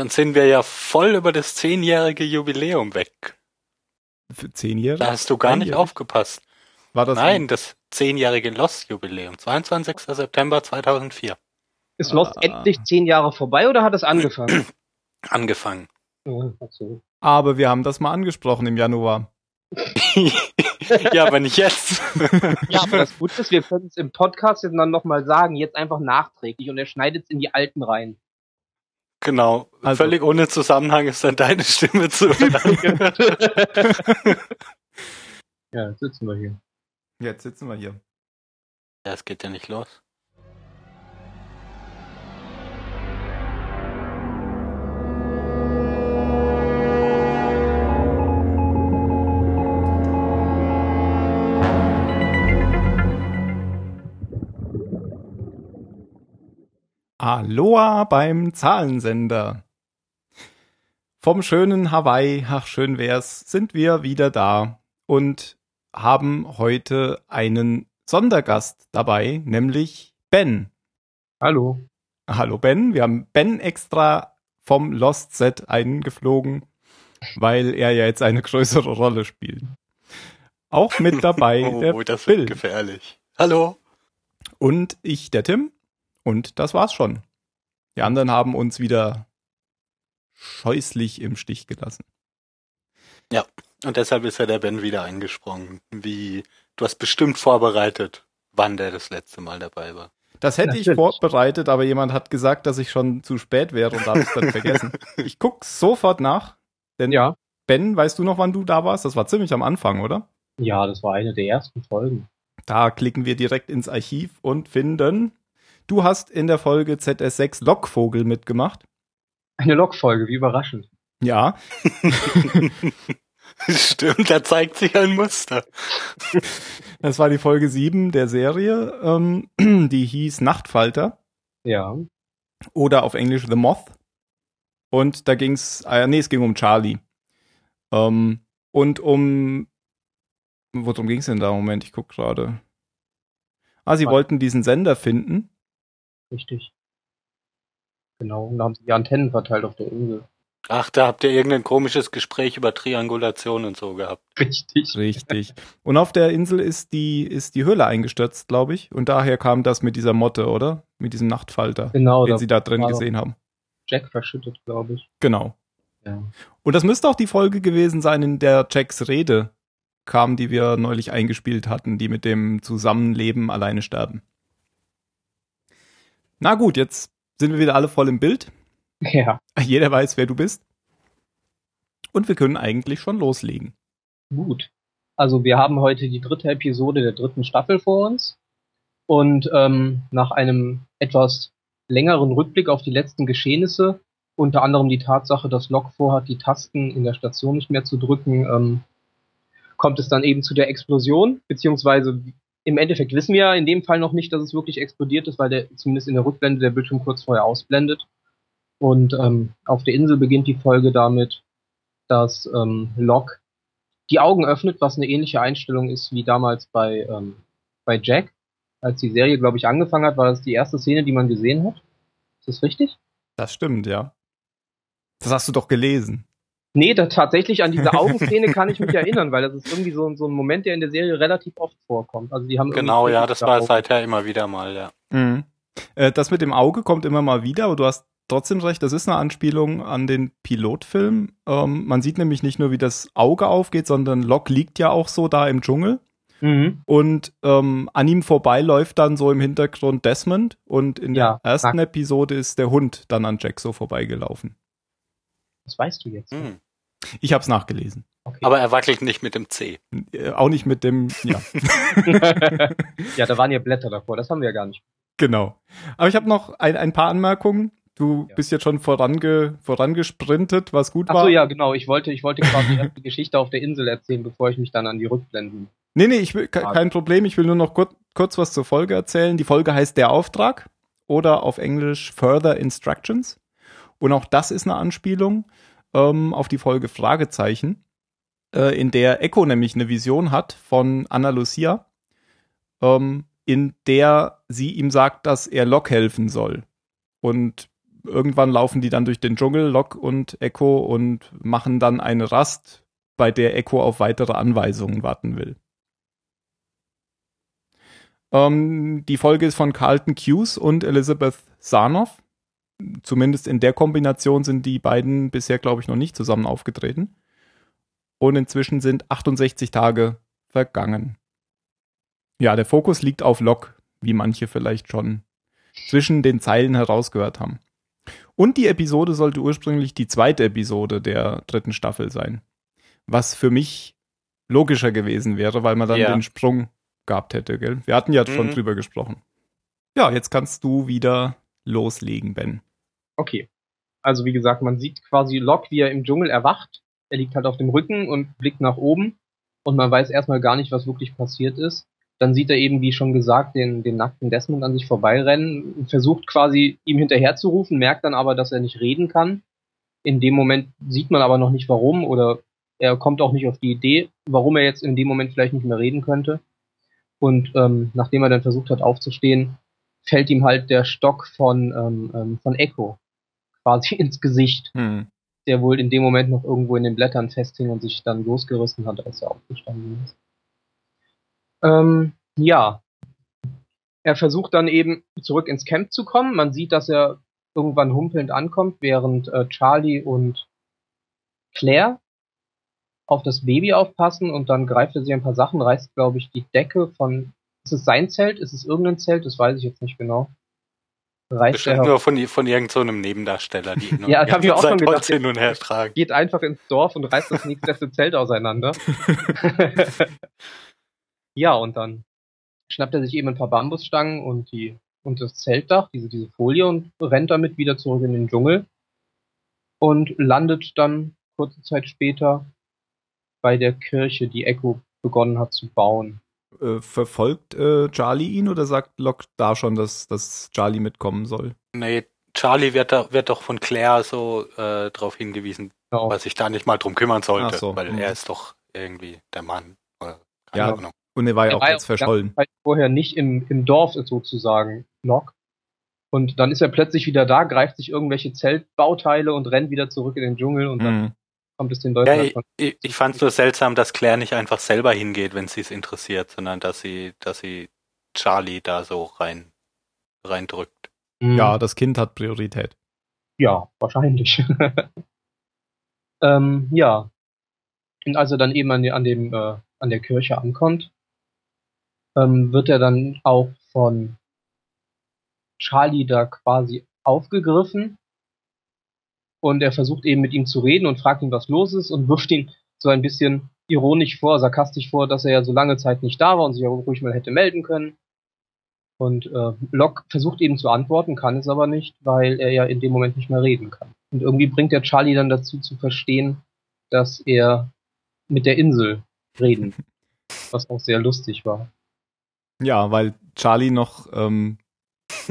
Dann sind wir ja voll über das zehnjährige Jubiläum weg. Für zehn Jahre? Da hast du gar nicht aufgepasst. War das Nein, das zehnjährige Lost-Jubiläum. 22. September 2004. Ist Lost Ah. endlich zehn Jahre vorbei oder hat es angefangen? Angefangen. So. Aber wir haben das mal angesprochen im Januar. ja, aber nicht jetzt. Ja, aber das Gute ist, wir können es im Podcast jetzt dann nochmal sagen, jetzt einfach nachträglich und er schneidet es in die alten rein. Genau. Also- Völlig ohne Zusammenhang ist dann deine Stimme zu hören. ja, jetzt sitzen wir hier. Jetzt sitzen wir hier. ja, es geht ja nicht los. Aloha beim Zahlensender. Vom schönen Hawaii, ach schön wär's, sind wir wieder da und haben heute einen Sondergast dabei, nämlich Ben. Hallo. Hallo Ben, wir haben Ben extra vom Lost Set eingeflogen, weil er ja jetzt eine größere Rolle spielt. Auch mit dabei der oh, das wird Bill gefährlich. Hallo. und ich, der Tim. Und das war's schon. Die anderen haben uns wieder scheußlich im Stich gelassen. Und deshalb ist ja der Ben wieder eingesprungen. Wie, du hast bestimmt vorbereitet, wann der das letzte Mal dabei war. Das hätte ich Natürlich. vorbereitet, aber jemand hat gesagt, dass ich schon zu spät wäre und habe es dann vergessen. Ich guck sofort nach, denn Ja. Ben, weißt du noch, wann du da warst? Das war ziemlich am Anfang, oder? Ja, das war eine der ersten Folgen. Da klicken wir direkt ins Archiv und finden, du hast in der Folge ZS6 Lockvogel mitgemacht. Eine Logfolge, wie überraschend. Ja, Stimmt, da zeigt sich ein Muster. das war die Folge 7 der Serie, ähm, die hieß Nachtfalter Ja. oder auf Englisch The Moth. Und da ging's, äh, nee, es ging um Charlie. Ähm, und um, worum ging's denn da? Moment, ich guck gerade. Ah, sie Was? wollten diesen Sender finden. Richtig. Genau. Und da haben sie die Antennen verteilt auf der Insel. Ach, da habt ihr irgendein komisches Gespräch über Triangulation und so gehabt. Richtig. Richtig. Und auf der Insel ist die, ist die Höhle eingestürzt, glaube ich. Und daher kam das mit dieser Motte, oder? Mit diesem Nachtfalter, Genau, den da sie da drin gesehen haben. Jack verschüttet, glaube ich. Genau. Ja. Und das müsste auch die Folge gewesen sein, in der Jacks Rede kam, die wir neulich eingespielt hatten, die mit dem Zusammenleben alleine sterben. Na gut, jetzt sind wir wieder alle voll im Bild. Ja. Jeder weiß, wer du bist. Und wir können eigentlich schon loslegen. Gut. Also wir haben heute die dritte Episode der dritten Staffel vor uns. Und ähm, nach einem etwas längeren Rückblick auf die letzten Geschehnisse, unter anderem die Tatsache, dass Locke vorhat, die Tasten in der Station nicht mehr zu drücken, ähm, kommt es dann eben zu der Explosion, beziehungsweise im Endeffekt wissen wir ja in dem Fall noch nicht, dass es wirklich explodiert ist, weil der zumindest in der Rückblende der Bildschirm kurz vorher ausblendet. Und ähm, auf der Insel beginnt die Folge damit, dass ähm, Locke die Augen öffnet, was eine ähnliche Einstellung ist wie damals bei, ähm, bei Jack. Als die Serie, glaube ich, angefangen hat, war das die erste Szene, die man gesehen hat. Ist das richtig? Das stimmt, ja. Das hast du doch gelesen. Nee, da, tatsächlich an diese Augenszene kann ich mich erinnern, weil das ist irgendwie so, so ein Moment, der in der Serie relativ oft vorkommt. Also die haben Genau, ja, das war Augen. seither immer wieder mal, ja. Mhm. Äh, das mit dem Auge kommt immer mal wieder, aber du hast trotzdem recht, das ist eine Anspielung an den Pilotfilm. Ähm, man sieht nämlich nicht nur, wie das Auge aufgeht, sondern Locke liegt ja auch so da im Dschungel. Mhm. Und ähm, an ihm vorbei läuft dann so im Hintergrund Desmond und in Ja, der ersten nackt. Episode ist der Hund dann an Jack so vorbeigelaufen. Das weißt du jetzt. Hm. Ich habe es nachgelesen. Okay. Aber er wackelt nicht mit dem C. Äh, auch nicht mit dem, ja, ja, da waren ja Blätter davor, das haben wir ja gar nicht. genau. Aber ich habe noch ein, ein paar Anmerkungen. Du Ja. bist jetzt schon vorange, vorangesprintet, was gut Ach war. so, ja, genau. Ich wollte, ich wollte quasi erst die Geschichte auf der Insel erzählen, bevor ich mich dann an die Rückblenden. Nee, nee, ich will, ke- Ah. kein Problem. Ich will nur noch kurz, kurz was zur Folge erzählen. Die Folge heißt Der Auftrag oder auf Englisch Further Instructions. Und auch das ist eine Anspielung ähm, auf die Folge Fragezeichen, äh, in der Echo nämlich eine Vision hat von Anna Lucia, ähm, in der sie ihm sagt, dass er Locke helfen soll. Und irgendwann laufen die dann durch den Dschungel, Locke und Echo, und machen dann eine Rast, bei der Echo auf weitere Anweisungen warten will. Ähm, die Folge ist von Carlton Hughes und Elizabeth Sarnoff. Zumindest in der Kombination sind die beiden bisher, glaube ich, noch nicht zusammen aufgetreten. Und inzwischen sind 68 Tage vergangen. Ja, der Fokus liegt auf Locke, wie manche vielleicht schon zwischen den Zeilen herausgehört haben. Und die Episode sollte ursprünglich die zweite Episode der dritten Staffel sein. Was für mich logischer gewesen wäre, weil man dann Ja. den Sprung gehabt hätte, gell? Wir hatten ja schon Mhm. drüber gesprochen. Ja, jetzt kannst du wieder loslegen, Ben. Okay. Also wie gesagt, man sieht quasi Locke, wie er im Dschungel erwacht. Er liegt halt auf dem Rücken und blickt nach oben und man weiß erstmal gar nicht, was wirklich passiert ist. Dann sieht er eben, wie schon gesagt, den, den nackten Desmond an sich vorbeirennen, und versucht quasi ihm hinterherzurufen, merkt dann aber, dass er nicht reden kann. In dem Moment sieht man aber noch nicht warum oder er kommt auch nicht auf die Idee, warum er jetzt in dem Moment vielleicht nicht mehr reden könnte. Und ähm, nachdem er dann versucht hat aufzustehen, fällt ihm halt der Stock von, ähm, ähm, von Echo quasi ins Gesicht, Hm. der wohl in dem Moment noch irgendwo in den Blättern festhing und sich dann losgerissen hat, als er aufgestanden ist. Ähm, ja. Er versucht dann eben zurück ins Camp zu kommen. Man sieht, dass er irgendwann humpelnd ankommt, während äh, Charlie und Claire auf das Baby aufpassen und dann greift er sich ein paar Sachen, reißt, glaube ich, die Decke von. Ist es sein Zelt? Ist es irgendein Zelt? Das weiß ich jetzt nicht genau. Reißt Bestimmt nur von, von irgendeinem so einem Nebendarsteller, die ihn Ja, das hab ich auch schon gedacht. hin und her tragen. geht einfach ins Dorf und reißt das nächste Zelt auseinander. ja, und dann schnappt er sich eben ein paar Bambusstangen und die und das Zeltdach, diese, diese Folie und rennt damit wieder zurück in den Dschungel und landet dann kurze Zeit später bei der Kirche, die Echo begonnen hat zu bauen. Äh, verfolgt äh, Charlie ihn oder sagt Locke da schon, dass, dass Charlie mitkommen soll? Nee, Charlie wird, da, wird doch von Claire so äh, darauf hingewiesen, Genau. was sich da nicht mal drum kümmern sollte, so, weil mhm. er ist doch irgendwie der Mann. Oder, keine Ja. Ahnung. Und er war ja Er auch war jetzt ja verschollen. Zeit vorher nicht im, im Dorf sozusagen, Locke. Und dann ist er plötzlich wieder da, greift sich irgendwelche Zeltbauteile und rennt wieder zurück in den Dschungel und dann Hm. Kommt es den Leuten Ja, ich, ich, ich fand es nur seltsam, dass Claire nicht einfach selber hingeht, wenn sie es interessiert, sondern dass sie, dass sie Charlie da so rein reindrückt. Ja, das Kind hat Priorität. Ja, wahrscheinlich. ähm, ja. Und als er dann eben an, an dem, äh, an der Kirche ankommt, ähm, wird er dann auch von Charlie da quasi aufgegriffen. Und er versucht eben mit ihm zu reden und fragt ihn, was los ist und wirft ihn so ein bisschen ironisch vor, sarkastisch vor, dass er ja so lange Zeit nicht da war und sich ja ruhig mal hätte melden können. Und äh, Locke versucht eben zu antworten, kann es aber nicht, weil er ja in dem Moment nicht mehr reden kann. Und irgendwie bringt er Charlie dann dazu zu verstehen, dass er mit der Insel reden, was auch sehr lustig war. Ja, weil Charlie noch ähm,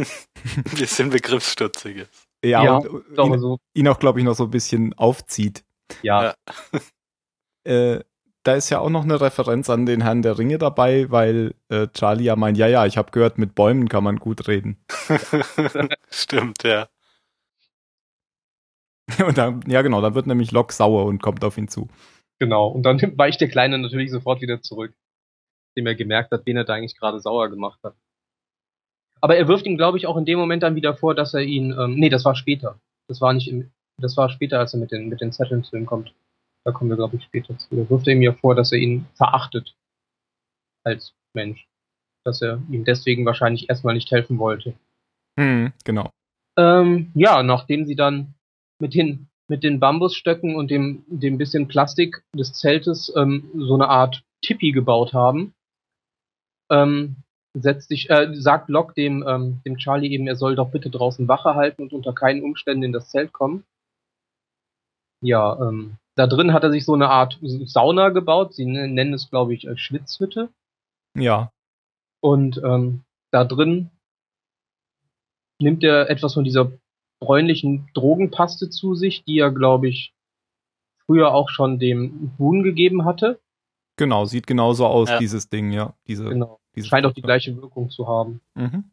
Ein bisschen begriffsstutzig ist. Ja, Ja, glaube ihn, so, ihn auch, glaube ich, noch so ein bisschen aufzieht. ja, Ja. Äh, da ist ja auch noch eine Referenz an den Herrn der Ringe dabei, weil äh, Charlie ja meint, ja, ja, ich habe gehört, mit Bäumen kann man gut reden. Stimmt, ja. Und dann, ja genau, dann wird nämlich Locke sauer und kommt auf ihn zu. genau. Und dann weicht der Kleine natürlich sofort wieder zurück, dem er gemerkt hat, wen er da eigentlich gerade sauer gemacht hat. Aber er wirft ihm, glaube ich, auch in dem Moment dann wieder vor, dass er ihn, ähm, nee, das war später. Das war nicht im, das war später, als er mit den, mit den Zetteln zu ihm kommt. Da kommen wir, glaube ich, später zu. Da wirft er ihm ja vor, dass er ihn verachtet. Als Mensch. Dass er ihm deswegen wahrscheinlich erstmal nicht helfen wollte. Hm, genau. Ähm, ja, nachdem sie dann mit den, mit den Bambusstöcken und dem, dem bisschen Plastik des Zeltes ähm, so eine Art Tipi gebaut haben, ähm, setzt sich, äh, sagt Locke dem, ähm, dem Charlie eben, er soll doch bitte draußen Wache halten und unter keinen Umständen in das Zelt kommen. Ja, ähm, da drin hat er sich so eine Art Sauna gebaut. Sie nennen es, glaube ich, äh, Schwitzhütte. Ja. Und ähm, da drin nimmt er etwas von dieser bräunlichen Drogenpaste zu sich, die er, glaube ich, früher auch schon dem Boone gegeben hatte. Genau, sieht genauso aus, Ja. dieses Ding, ja. Diese, Genau. Diese Scheint auch die gleiche Wirkung zu haben. Mhm.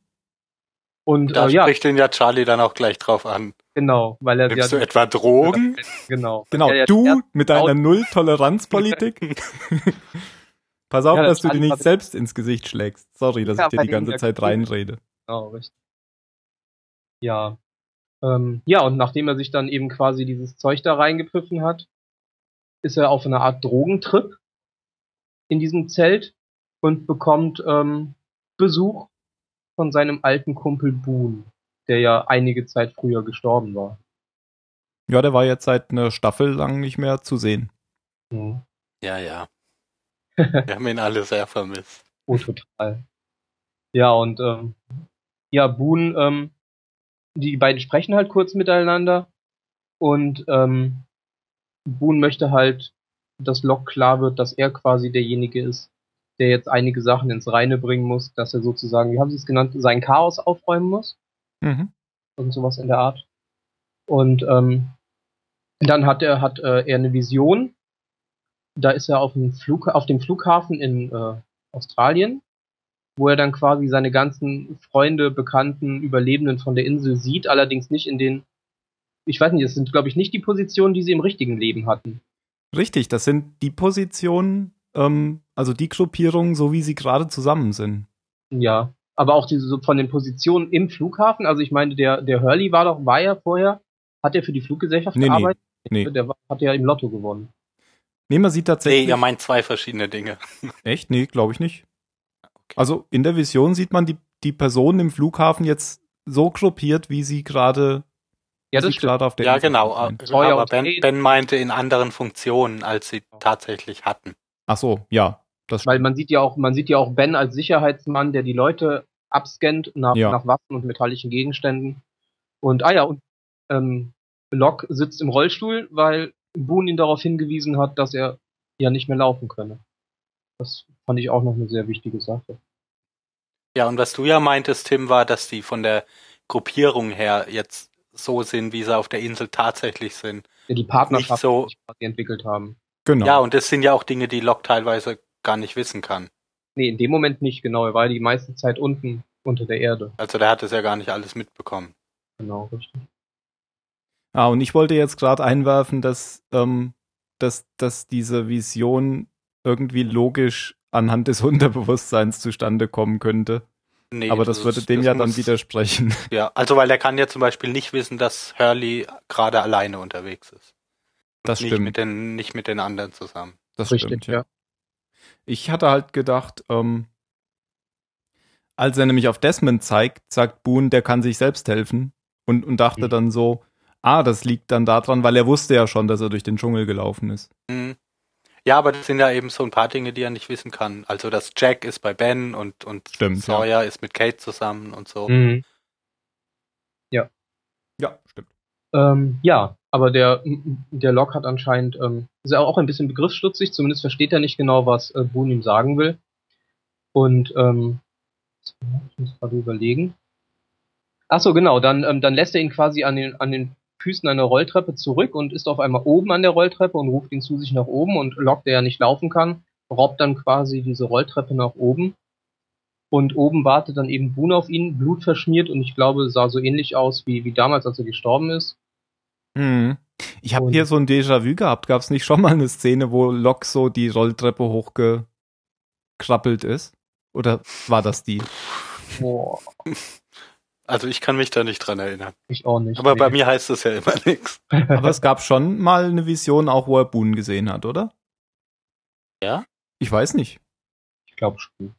Und Da äh, ja, spricht den ja Charlie dann auch gleich drauf an. genau, weil er Nimmst ja du etwa Drogen? genau. Genau, Ja, ja, du mit deiner Null-Toleranz-Politik. Pass auf, Ja, dass du dir nicht selbst ins Gesicht schlägst. Sorry, dass Ja, ich dir die ganze Zeit reinrede. Genau, richtig. Ja. Ähm, ja, und nachdem er sich dann eben quasi dieses Zeug da reingepfiffen hat, ist er auf eine Art Drogentrip in diesem Zelt und bekommt ähm, Besuch von seinem alten Kumpel Boone, der ja einige Zeit früher gestorben war. Ja, der war jetzt seit einer Staffel lang nicht mehr zu sehen. Mhm. Ja, ja. Wir haben ihn alle sehr vermisst. Oh, total. Ja, und ähm, ja, Boone, ähm, die beiden sprechen halt kurz miteinander und ähm, Boone möchte halt, dass Locke klar wird, dass er quasi derjenige ist, der jetzt einige Sachen ins Reine bringen muss, dass er sozusagen, wie haben sie es genannt, sein Chaos aufräumen muss. Mhm. Irgend sowas in der Art. Und ähm, dann hat er, hat äh, er eine Vision. Da ist er auf dem, Flug, auf dem Flughafen in äh, Australien, wo er dann quasi seine ganzen Freunde, Bekannten, Überlebenden von der Insel sieht, allerdings nicht in den, ich weiß nicht, das sind, glaube ich, nicht die Positionen, die sie im richtigen Leben hatten. Richtig, das sind die Positionen, ähm, also die Gruppierungen, so wie sie gerade zusammen sind. Ja. Aber auch diese so von den Positionen im Flughafen, also ich meine, der, der Hurley war doch, war ja vorher, hat er für die Fluggesellschaft Nee, nee, gearbeitet? nee. Der war, hat ja im Lotto gewonnen. Nee, man sieht Nee, tatsächlich. ihr meint zwei verschiedene Dinge. Echt? Nee, glaube ich nicht. Also in der Vision sieht man die, die Personen im Flughafen jetzt so gruppiert, wie sie gerade Ja, das gerade auf der Ja, Insel genau. sind. Aber ben, ben meinte in anderen Funktionen, als sie tatsächlich hatten. Ach so, ja. Das Weil man sieht ja auch, man sieht ja auch Ben als Sicherheitsmann, der die Leute abscannt nach, Ja. nach Waffen und metallischen Gegenständen. Und ah ja, und ähm, Locke sitzt im Rollstuhl, weil Boone ihn darauf hingewiesen hat, dass er ja nicht mehr laufen könne. Das fand ich auch noch eine sehr wichtige Sache. Ja, und was du ja meintest, Tim, war, dass die von der Gruppierung her jetzt so sind, wie sie auf der Insel tatsächlich sind. Ja, die Partnerschaft, Nicht so- die sich quasi entwickelt haben. Genau. Ja, und das sind ja auch Dinge, die Locke teilweise gar nicht wissen kann. Nee, in dem Moment nicht, genau. Er war die meiste Zeit unten, unter der Erde. Also der hat es ja gar nicht alles mitbekommen. Genau, richtig. Ah, und ich wollte jetzt gerade einwerfen, dass, ähm, dass, dass diese Vision irgendwie logisch anhand des Unterbewusstseins zustande kommen könnte. Nee, Aber das, würde dem das ja dann muss- widersprechen. Ja, also weil er kann ja zum Beispiel nicht wissen, dass Hurley gerade alleine unterwegs ist. Das nicht stimmt. mit den, nicht mit den anderen zusammen. Das Richtig, stimmt, ja. Ich hatte halt gedacht, ähm, als er nämlich auf Desmond zeigt, sagt Boone, der kann sich selbst helfen. Und, und dachte Mhm. dann so, ah, das liegt dann daran, weil er wusste ja schon, dass er durch den Dschungel gelaufen ist. Mhm. Ja, aber das sind ja eben so ein paar Dinge, die er nicht wissen kann. Also dass Jack ist bei Ben und, und Stimmt, Sawyer ist mit Kate zusammen und so. Mhm. Ja, stimmt. Ähm, ja, aber der, der Locke hat anscheinend, ähm, ist ja auch ein bisschen begriffsstutzig, zumindest versteht er nicht genau, was äh, Boone ihm sagen will. Und, ähm, ich muss gerade überlegen. Ach so, genau, dann, ähm, dann lässt er ihn quasi an den, an den Füßen einer Rolltreppe zurück und ist auf einmal oben an der Rolltreppe und ruft ihn zu sich nach oben und Locke, der ja nicht laufen kann, robbt dann quasi diese Rolltreppe nach oben. Und oben wartet dann eben Boone auf ihn, blutverschmiert und ich glaube, sah so ähnlich aus wie, wie damals, als er gestorben ist. Mhm. Ich habe hier so ein Déjà-vu gehabt. Gab es nicht schon mal eine Szene, wo Locke so die Rolltreppe hochgekrabbelt ist? Oder war das die? Boah, Also ich kann mich da nicht dran erinnern. ich auch nicht. Aber nee. bei mir heißt das ja immer nichts. Aber es gab schon mal eine Vision, auch wo er Boone gesehen hat, oder? Ja? Ich weiß nicht. Ich glaube schon.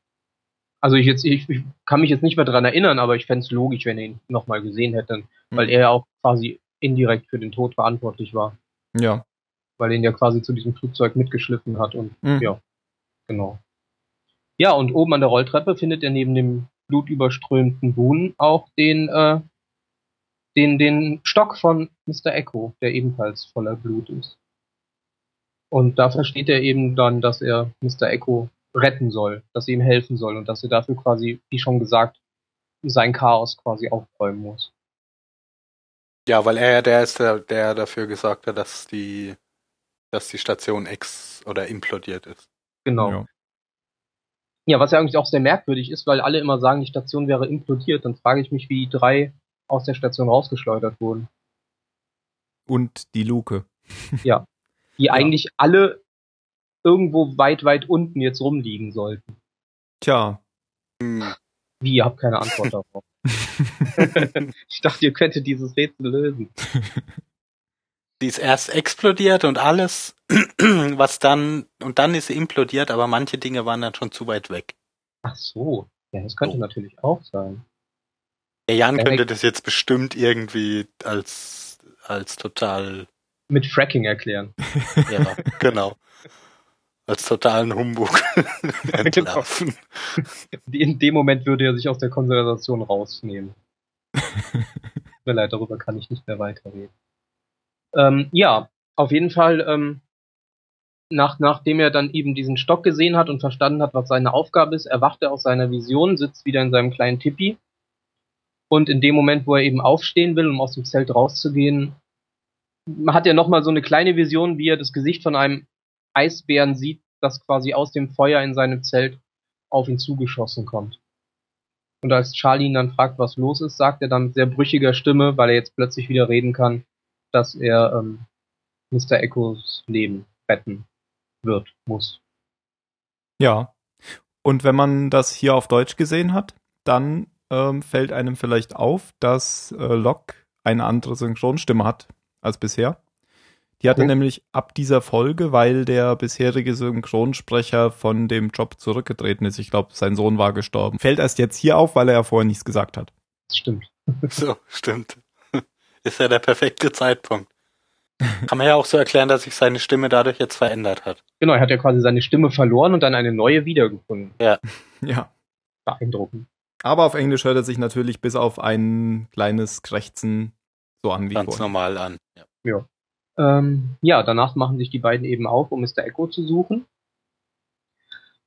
Also ich jetzt, ich, ich kann mich jetzt nicht mehr dran erinnern, aber ich fände es logisch, wenn er ihn nochmal gesehen hätte, weil Mhm. er ja auch quasi indirekt für den Tod verantwortlich war, Ja. weil er ihn ja quasi zu diesem Flugzeug mitgeschliffen hat und Mhm. ja, genau. Ja, und oben an der Rolltreppe findet er neben dem blutüberströmten Boone auch den, äh, den, den Stock von Mr. Echo, der ebenfalls voller Blut ist. Und da versteht er eben dann, dass er Mr. Echo retten soll, dass er ihm helfen soll und dass er dafür quasi, wie schon gesagt, sein Chaos quasi aufräumen muss. Ja, weil er ja der ist, der, der dafür gesorgt hat, dass die, dass die Station X oder implodiert ist. Genau. Ja. Ja, was ja eigentlich auch sehr merkwürdig ist, weil alle immer sagen, die Station wäre implodiert. Dann frage ich mich, wie die drei aus der Station rausgeschleudert wurden. Und die Luke. Ja. Die ja. eigentlich alle irgendwo weit, weit unten jetzt rumliegen sollten. Tja. Wie, ihr habt keine Antwort darauf. ich dachte, ihr könntet dieses Rätsel lösen. Die ist erst explodiert und alles, was dann, und dann ist sie implodiert, aber manche Dinge waren dann schon zu weit weg. Ach so. Ja, das könnte oh. natürlich auch sein. Der Jan könnte das jetzt bestimmt irgendwie als, als total. Mit Fracking erklären. ja, genau. Als totalen Humbug entlarven. In dem Moment würde er sich aus der Konversation rausnehmen. Tut leid, darüber kann ich nicht mehr weiterreden. Ähm, ja, auf jeden Fall, ähm, nach, nachdem er dann eben diesen Stock gesehen hat und verstanden hat, was seine Aufgabe ist, erwacht er aus seiner Vision, sitzt wieder in seinem kleinen Tippi. Und in dem Moment, wo er eben aufstehen will, um aus dem Zelt rauszugehen, hat er nochmal so eine kleine Vision, wie er das Gesicht von einem Eisbären sieht, das quasi aus dem Feuer in seinem Zelt auf ihn zugeschossen kommt. Und als Charlie ihn dann fragt, was los ist, sagt er dann mit sehr brüchiger Stimme, weil er jetzt plötzlich wieder reden kann, dass er ähm, Mr. Echos Leben retten wird, muss. Ja. Und wenn man das hier auf Deutsch gesehen hat, dann ähm, fällt einem vielleicht auf, dass äh, Locke eine andere Synchronstimme hat als bisher. Die hatte okay. nämlich ab dieser Folge, weil der bisherige Synchronsprecher von dem Job zurückgetreten ist. Ich glaube, sein Sohn war gestorben. Fällt erst jetzt hier auf, weil er ja vorher nichts gesagt hat. Stimmt. so, stimmt. Ist ja der perfekte Zeitpunkt. Kann man ja auch so erklären, dass sich seine Stimme dadurch jetzt verändert hat. Genau, er hat ja quasi seine Stimme verloren und dann eine neue wiedergefunden. Ja. Ja. Beeindruckend. Aber auf Englisch hört er sich natürlich bis auf ein kleines Krächzen so an wie Ganz vor. normal an. Ja. Ja. Ähm, ja, danach machen sich die beiden eben auf, um Mr. Echo zu suchen.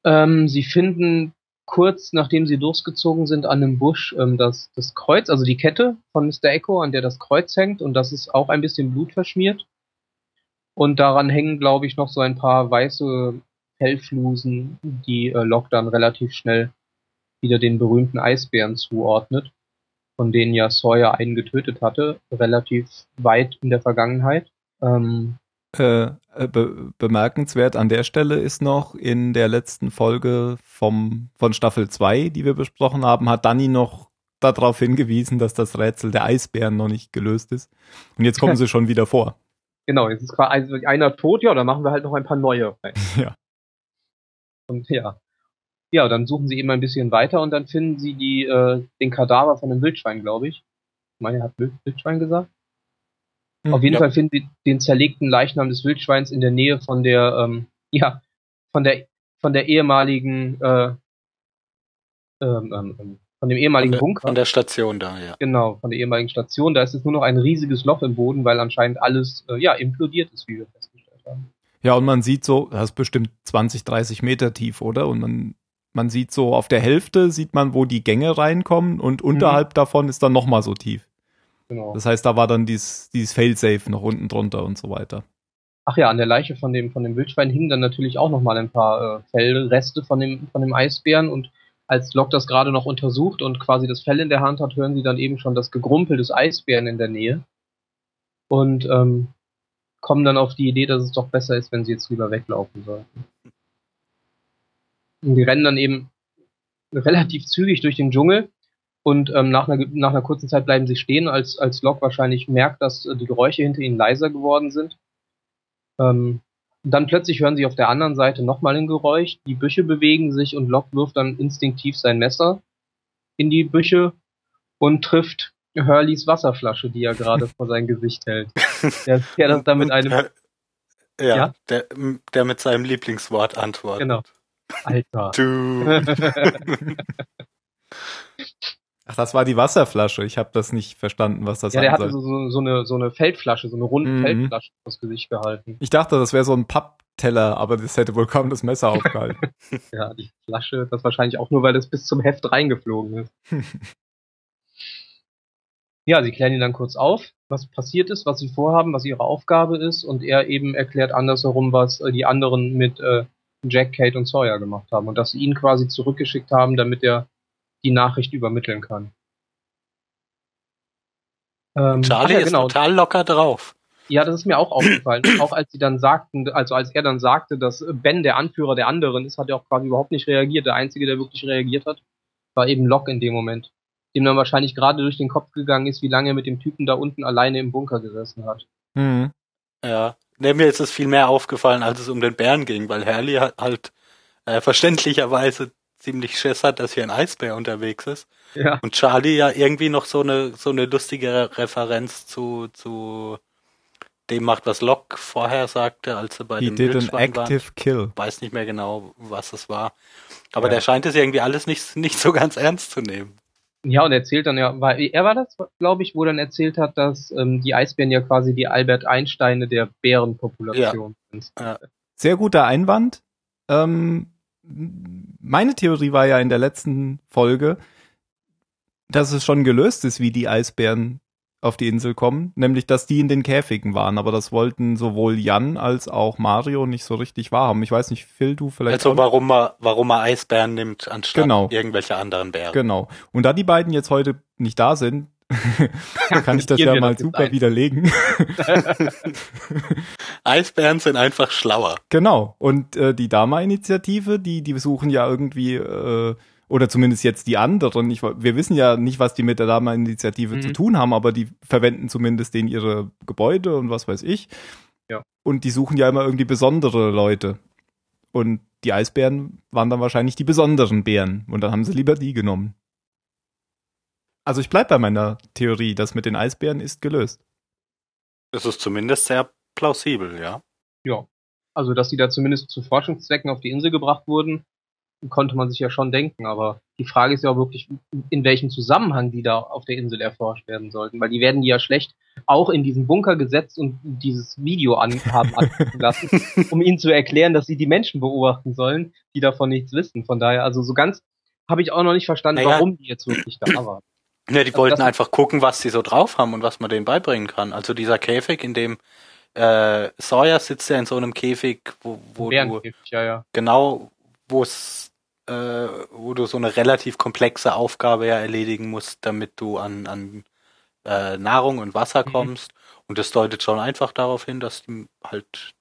Ähm, sie finden kurz nachdem sie losgezogen sind an einem Busch ähm, das, das Kreuz, also die Kette von Mr. Echo, an der das Kreuz hängt und das ist auch ein bisschen Blut verschmiert. Und daran hängen, glaube ich, noch so ein paar weiße Fellflusen, die äh, Locke dann relativ schnell wieder den berühmten Eisbären zuordnet, von denen ja Sawyer einen getötet hatte, relativ weit in der Vergangenheit. Ähm, äh, äh, be bemerkenswert an der Stelle ist noch, in der letzten Folge vom, von Staffel 2, die wir besprochen haben, hat Danny noch darauf hingewiesen, dass das Rätsel der Eisbären noch nicht gelöst ist. Und jetzt kommen sie schon wieder vor. Genau, jetzt ist quasi einer tot, ja, dann machen wir halt noch ein paar neue. Ja. Und ja. Ja, dann suchen sie eben ein bisschen weiter und dann finden sie die, äh, den Kadaver von einem Wildschwein, glaube ich. Ich meine, er hat Wildschwein gesagt. Mhm, Auf jeden ja. Fall finden sie den zerlegten Leichnam des Wildschweins in der Nähe von der, ähm, ja, von der, von der ehemaligen, äh, ähm, ähm, ähm, von dem ehemaligen von der, Bunker. Von der Station da, ja. Genau, von der ehemaligen Station. Da ist es nur noch ein riesiges Loch im Boden, weil anscheinend alles, äh, ja, implodiert ist, wie wir festgestellt haben. Ja, und man sieht so, das ist bestimmt 20, 30 Meter tief, oder? Und man, man sieht so auf der Hälfte sieht man, wo die Gänge reinkommen und unterhalb mhm. davon ist dann nochmal so tief. Genau. Das heißt, da war dann dieses, dieses Failsafe noch unten drunter und so weiter. Ach ja, an der Leiche von dem, von dem Wildschwein hingen dann natürlich auch nochmal ein paar äh, Fellreste von dem, von dem Eisbären und als Locke das gerade noch untersucht und quasi das Fell in der Hand hat, hören sie dann eben schon das Gegrumpel des Eisbären in der Nähe und ähm, kommen dann auf die Idee, dass es doch besser ist, wenn sie jetzt lieber weglaufen sollten. Und die rennen dann eben relativ zügig durch den Dschungel und ähm, nach, einer, nach einer kurzen Zeit bleiben sie stehen, als, als Locke wahrscheinlich merkt, dass äh, die Geräusche hinter ihnen leiser geworden sind. Ähm, dann plötzlich hören sie auf der anderen Seite nochmal ein Geräusch, die Büsche bewegen sich und Locke wirft dann instinktiv sein Messer in die Büsche und trifft Hurleys Wasserflasche, die er gerade vor sein Gesicht hält. Der, der das dann mit einem... Ja, ja, Der, der mit seinem Lieblingswort antwortet. Genau. Alter. Du. Ach, das war die Wasserflasche. Ich habe das nicht verstanden, was das Ja, der hatte so, so, eine, so eine Feldflasche, so eine runde mhm. Feldflasche vors Gesicht gehalten. Ich dachte, das wäre so ein Pappteller, aber das hätte wohl kaum das Messer aufgehalten. ja, die Flasche, das wahrscheinlich auch nur, weil das bis zum Heft reingeflogen ist. ja, sie klären ihn dann kurz auf, was passiert ist, was sie vorhaben, was ihre Aufgabe ist und er eben erklärt andersherum, was äh, die anderen mit äh, Jack, Kate und Sawyer gemacht haben und dass sie ihn quasi zurückgeschickt haben, damit er die Nachricht übermitteln kann. Ähm, Charlie ja, genau. ist total locker drauf. Ja, das ist mir auch aufgefallen. auch als sie dann sagten, also als er dann sagte, dass Ben der Anführer der anderen ist, hat er auch quasi überhaupt nicht reagiert. Der Einzige, der wirklich reagiert hat, war eben Locke in dem Moment. Dem dann wahrscheinlich gerade durch den Kopf gegangen ist, wie lange er mit dem Typen da unten alleine im Bunker gesessen hat. Mhm. Ja, nee, mir ist es viel mehr aufgefallen, als es um den Bären ging, weil Harley halt äh, verständlicherweise ziemlich Schiss hat, dass hier ein Eisbär unterwegs ist. Ja. Und Charlie ja irgendwie noch so eine so eine lustige Referenz zu zu dem macht, was Locke vorher sagte, als er bei He dem did an active war. kill. Weiß nicht mehr genau, was es war. Aber ja. der scheint es irgendwie alles nicht nicht so ganz ernst zu nehmen. Ja, und erzählt dann ja, war, er war das, glaube ich, wo dann erzählt hat, dass ähm, die Eisbären ja quasi die Albert Einsteine der Bärenpopulation ja. sind. Ja. Sehr guter Einwand. Ähm, meine Theorie war ja in der letzten Folge, dass es schon gelöst ist, wie die Eisbären auf die Insel kommen, nämlich dass die in den Käfigen waren, aber das wollten sowohl Jan als auch Mario nicht so richtig wahrhaben. Ich weiß nicht, Phil, du vielleicht. Also warum man, warum man Eisbären nimmt anstatt genau. irgendwelche anderen Bären. Genau. Und da die beiden jetzt heute nicht da sind, kann ich das ja mal super ein. widerlegen. Eisbären sind einfach schlauer. Genau. Und äh, die Dama-Initiative, die, die suchen ja irgendwie äh, oder zumindest jetzt die anderen. Ich, wir wissen ja nicht, was die mit der Dama-Initiative mhm. zu tun haben, aber die verwenden zumindest den ihre Gebäude und was weiß ich. Ja. Und die suchen ja immer irgendwie besondere Leute. Und die Eisbären waren dann wahrscheinlich die besonderen Bären. Und dann haben sie lieber die genommen. Also ich bleib bei meiner Theorie, das mit den Eisbären ist gelöst. Das ist zumindest sehr plausibel, ja. Ja. Also, dass sie da zumindest zu Forschungszwecken auf die Insel gebracht wurden, konnte man sich ja schon denken, aber die Frage ist ja auch wirklich, in welchem Zusammenhang die da auf der Insel erforscht werden sollten, weil die werden die ja schlecht auch in diesen Bunker gesetzt und dieses Video an, haben angucken lassen, um ihnen zu erklären, dass sie die Menschen beobachten sollen, die davon nichts wissen. Von daher, also so ganz habe ich auch noch nicht verstanden, naja. warum die jetzt wirklich da waren. Ja, die also wollten einfach gucken, was sie so drauf haben und was man denen beibringen kann. Also dieser Käfig, in dem äh, Sawyer sitzt ja in so einem Käfig, wo, wo du ja, ja. genau, wo es äh, wo du so eine relativ komplexe Aufgabe ja erledigen musst, damit du an, an äh, Nahrung und Wasser mhm. kommst. Und das deutet schon einfach darauf hin, dass die halt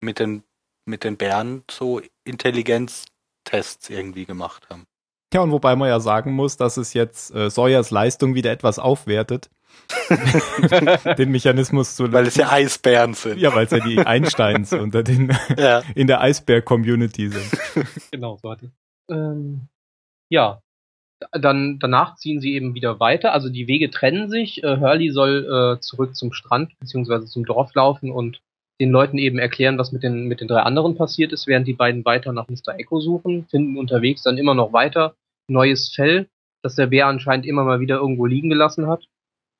mit den, mit den Bären so Intelligenztests irgendwie gemacht haben. Ja, und wobei man ja sagen muss, dass es jetzt äh, Sawyers Leistung wieder etwas aufwertet. den Mechanismus zu Weil es ja Eisbären sind. Ja, weil es ja die Einsteins unter den ja. in der Eisbär-Community sind. Genau, so hatte ähm, ja, dann danach ziehen sie eben wieder weiter. Also die Wege trennen sich. Äh, Hurley soll äh, zurück zum Strand beziehungsweise zum Dorf laufen und den Leuten eben erklären, was mit den mit den drei anderen passiert ist, während die beiden weiter nach Mr. Echo suchen, finden unterwegs dann immer noch weiter neues Fell, das der Bär anscheinend immer mal wieder irgendwo liegen gelassen hat.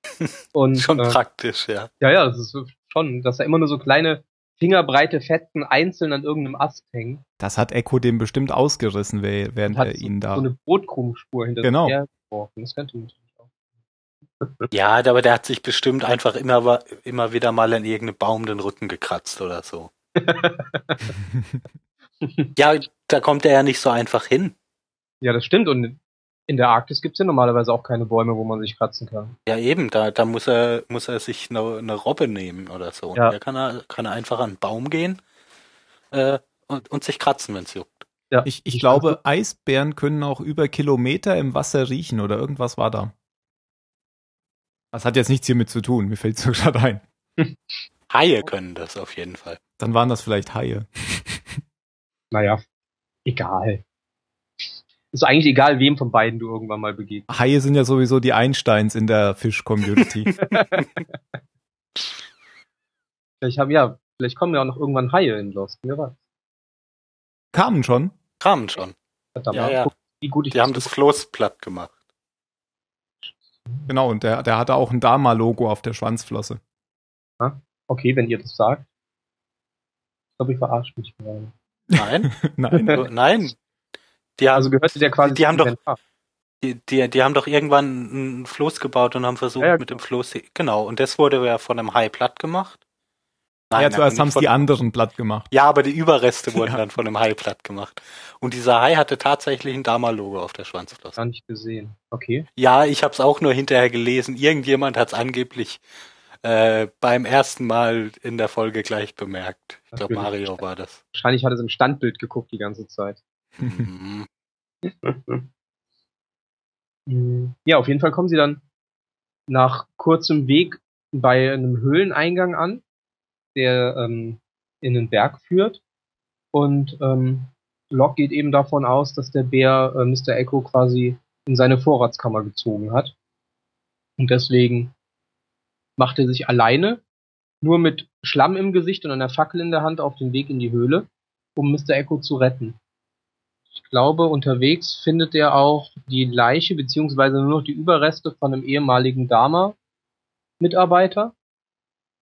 Und, schon äh, praktisch, ja. Ja, ja, das ist schon, dass er immer nur so kleine fingerbreite Fetzen einzeln an irgendeinem Ast hängen. Das hat Echo dem bestimmt ausgerissen, während er ihn da. So eine Brotkrumenspur hinter genau. sich hergeworfen. Das könnte natürlich auch. Ja, aber der hat sich bestimmt einfach immer, immer wieder mal an irgendeinem Baum den Rücken gekratzt oder so. ja, da kommt er ja nicht so einfach hin. Ja, das stimmt. Und in der Arktis gibt's ja normalerweise auch keine Bäume, wo man sich kratzen kann. Ja, eben, da, da muss er, muss er sich eine, eine Robbe nehmen oder so. Ja. Da kann er, kann er einfach an einen Baum gehen äh, und, und sich kratzen, wenn's juckt. Ja. Ich, ich glaube, Eisbären können auch über Kilometer im Wasser riechen oder irgendwas war da. Das hat jetzt nichts hiermit zu tun, mir fällt's so gerade ein. Haie können das auf jeden Fall. Dann waren das vielleicht Haie. Naja, egal. Ist eigentlich egal, wem von beiden du irgendwann mal begegnest. Haie sind ja sowieso die Einsteins in der Fisch-Community. vielleicht haben, ja, vielleicht kommen ja auch noch irgendwann Haie in Lost, wer weiß. Kamen schon? Kamen schon. Ja, ja. wie gut ich die haben das Floß platt gemacht. Genau, und der, der hatte auch ein Dama-Logo auf der Schwanzflosse. Ah, okay, wenn ihr das sagt. Ich glaube, ich verarsche mich gerade. Nein. Nein. Nein. Die haben, also gehörte der quasi die haben doch, die, die, die haben doch irgendwann ein Floß gebaut und haben versucht ja, ja, mit dem. Floß, genau, und das wurde ja von einem Hai platt gemacht. Nein, ja, zuerst haben es die anderen platt gemacht. Ja, aber die Überreste wurden ja. dann von einem Hai platt gemacht. Und dieser Hai hatte tatsächlich ein Dama-Logo auf der Schwanzflosse. Gar nicht gesehen. Okay. Ja, ich habe es auch nur hinterher gelesen. Irgendjemand hat es angeblich äh, beim ersten Mal in der Folge gleich bemerkt. Ich glaube, Mario war das. Wahrscheinlich hat es im Standbild geguckt die ganze Zeit. Ja, auf jeden Fall kommen sie dann nach kurzem Weg bei einem Höhleneingang an, der ähm, in den Berg führt. Und ähm, Locke geht eben davon aus, dass der Bär äh, Mr. Echo quasi in seine Vorratskammer gezogen hat. Und deswegen macht er sich alleine, nur mit Schlamm im Gesicht und einer Fackel in der Hand auf den Weg in die Höhle, um Mr. Echo zu retten. Ich glaube, unterwegs findet er auch die Leiche beziehungsweise nur noch die Überreste von einem ehemaligen Dama-Mitarbeiter,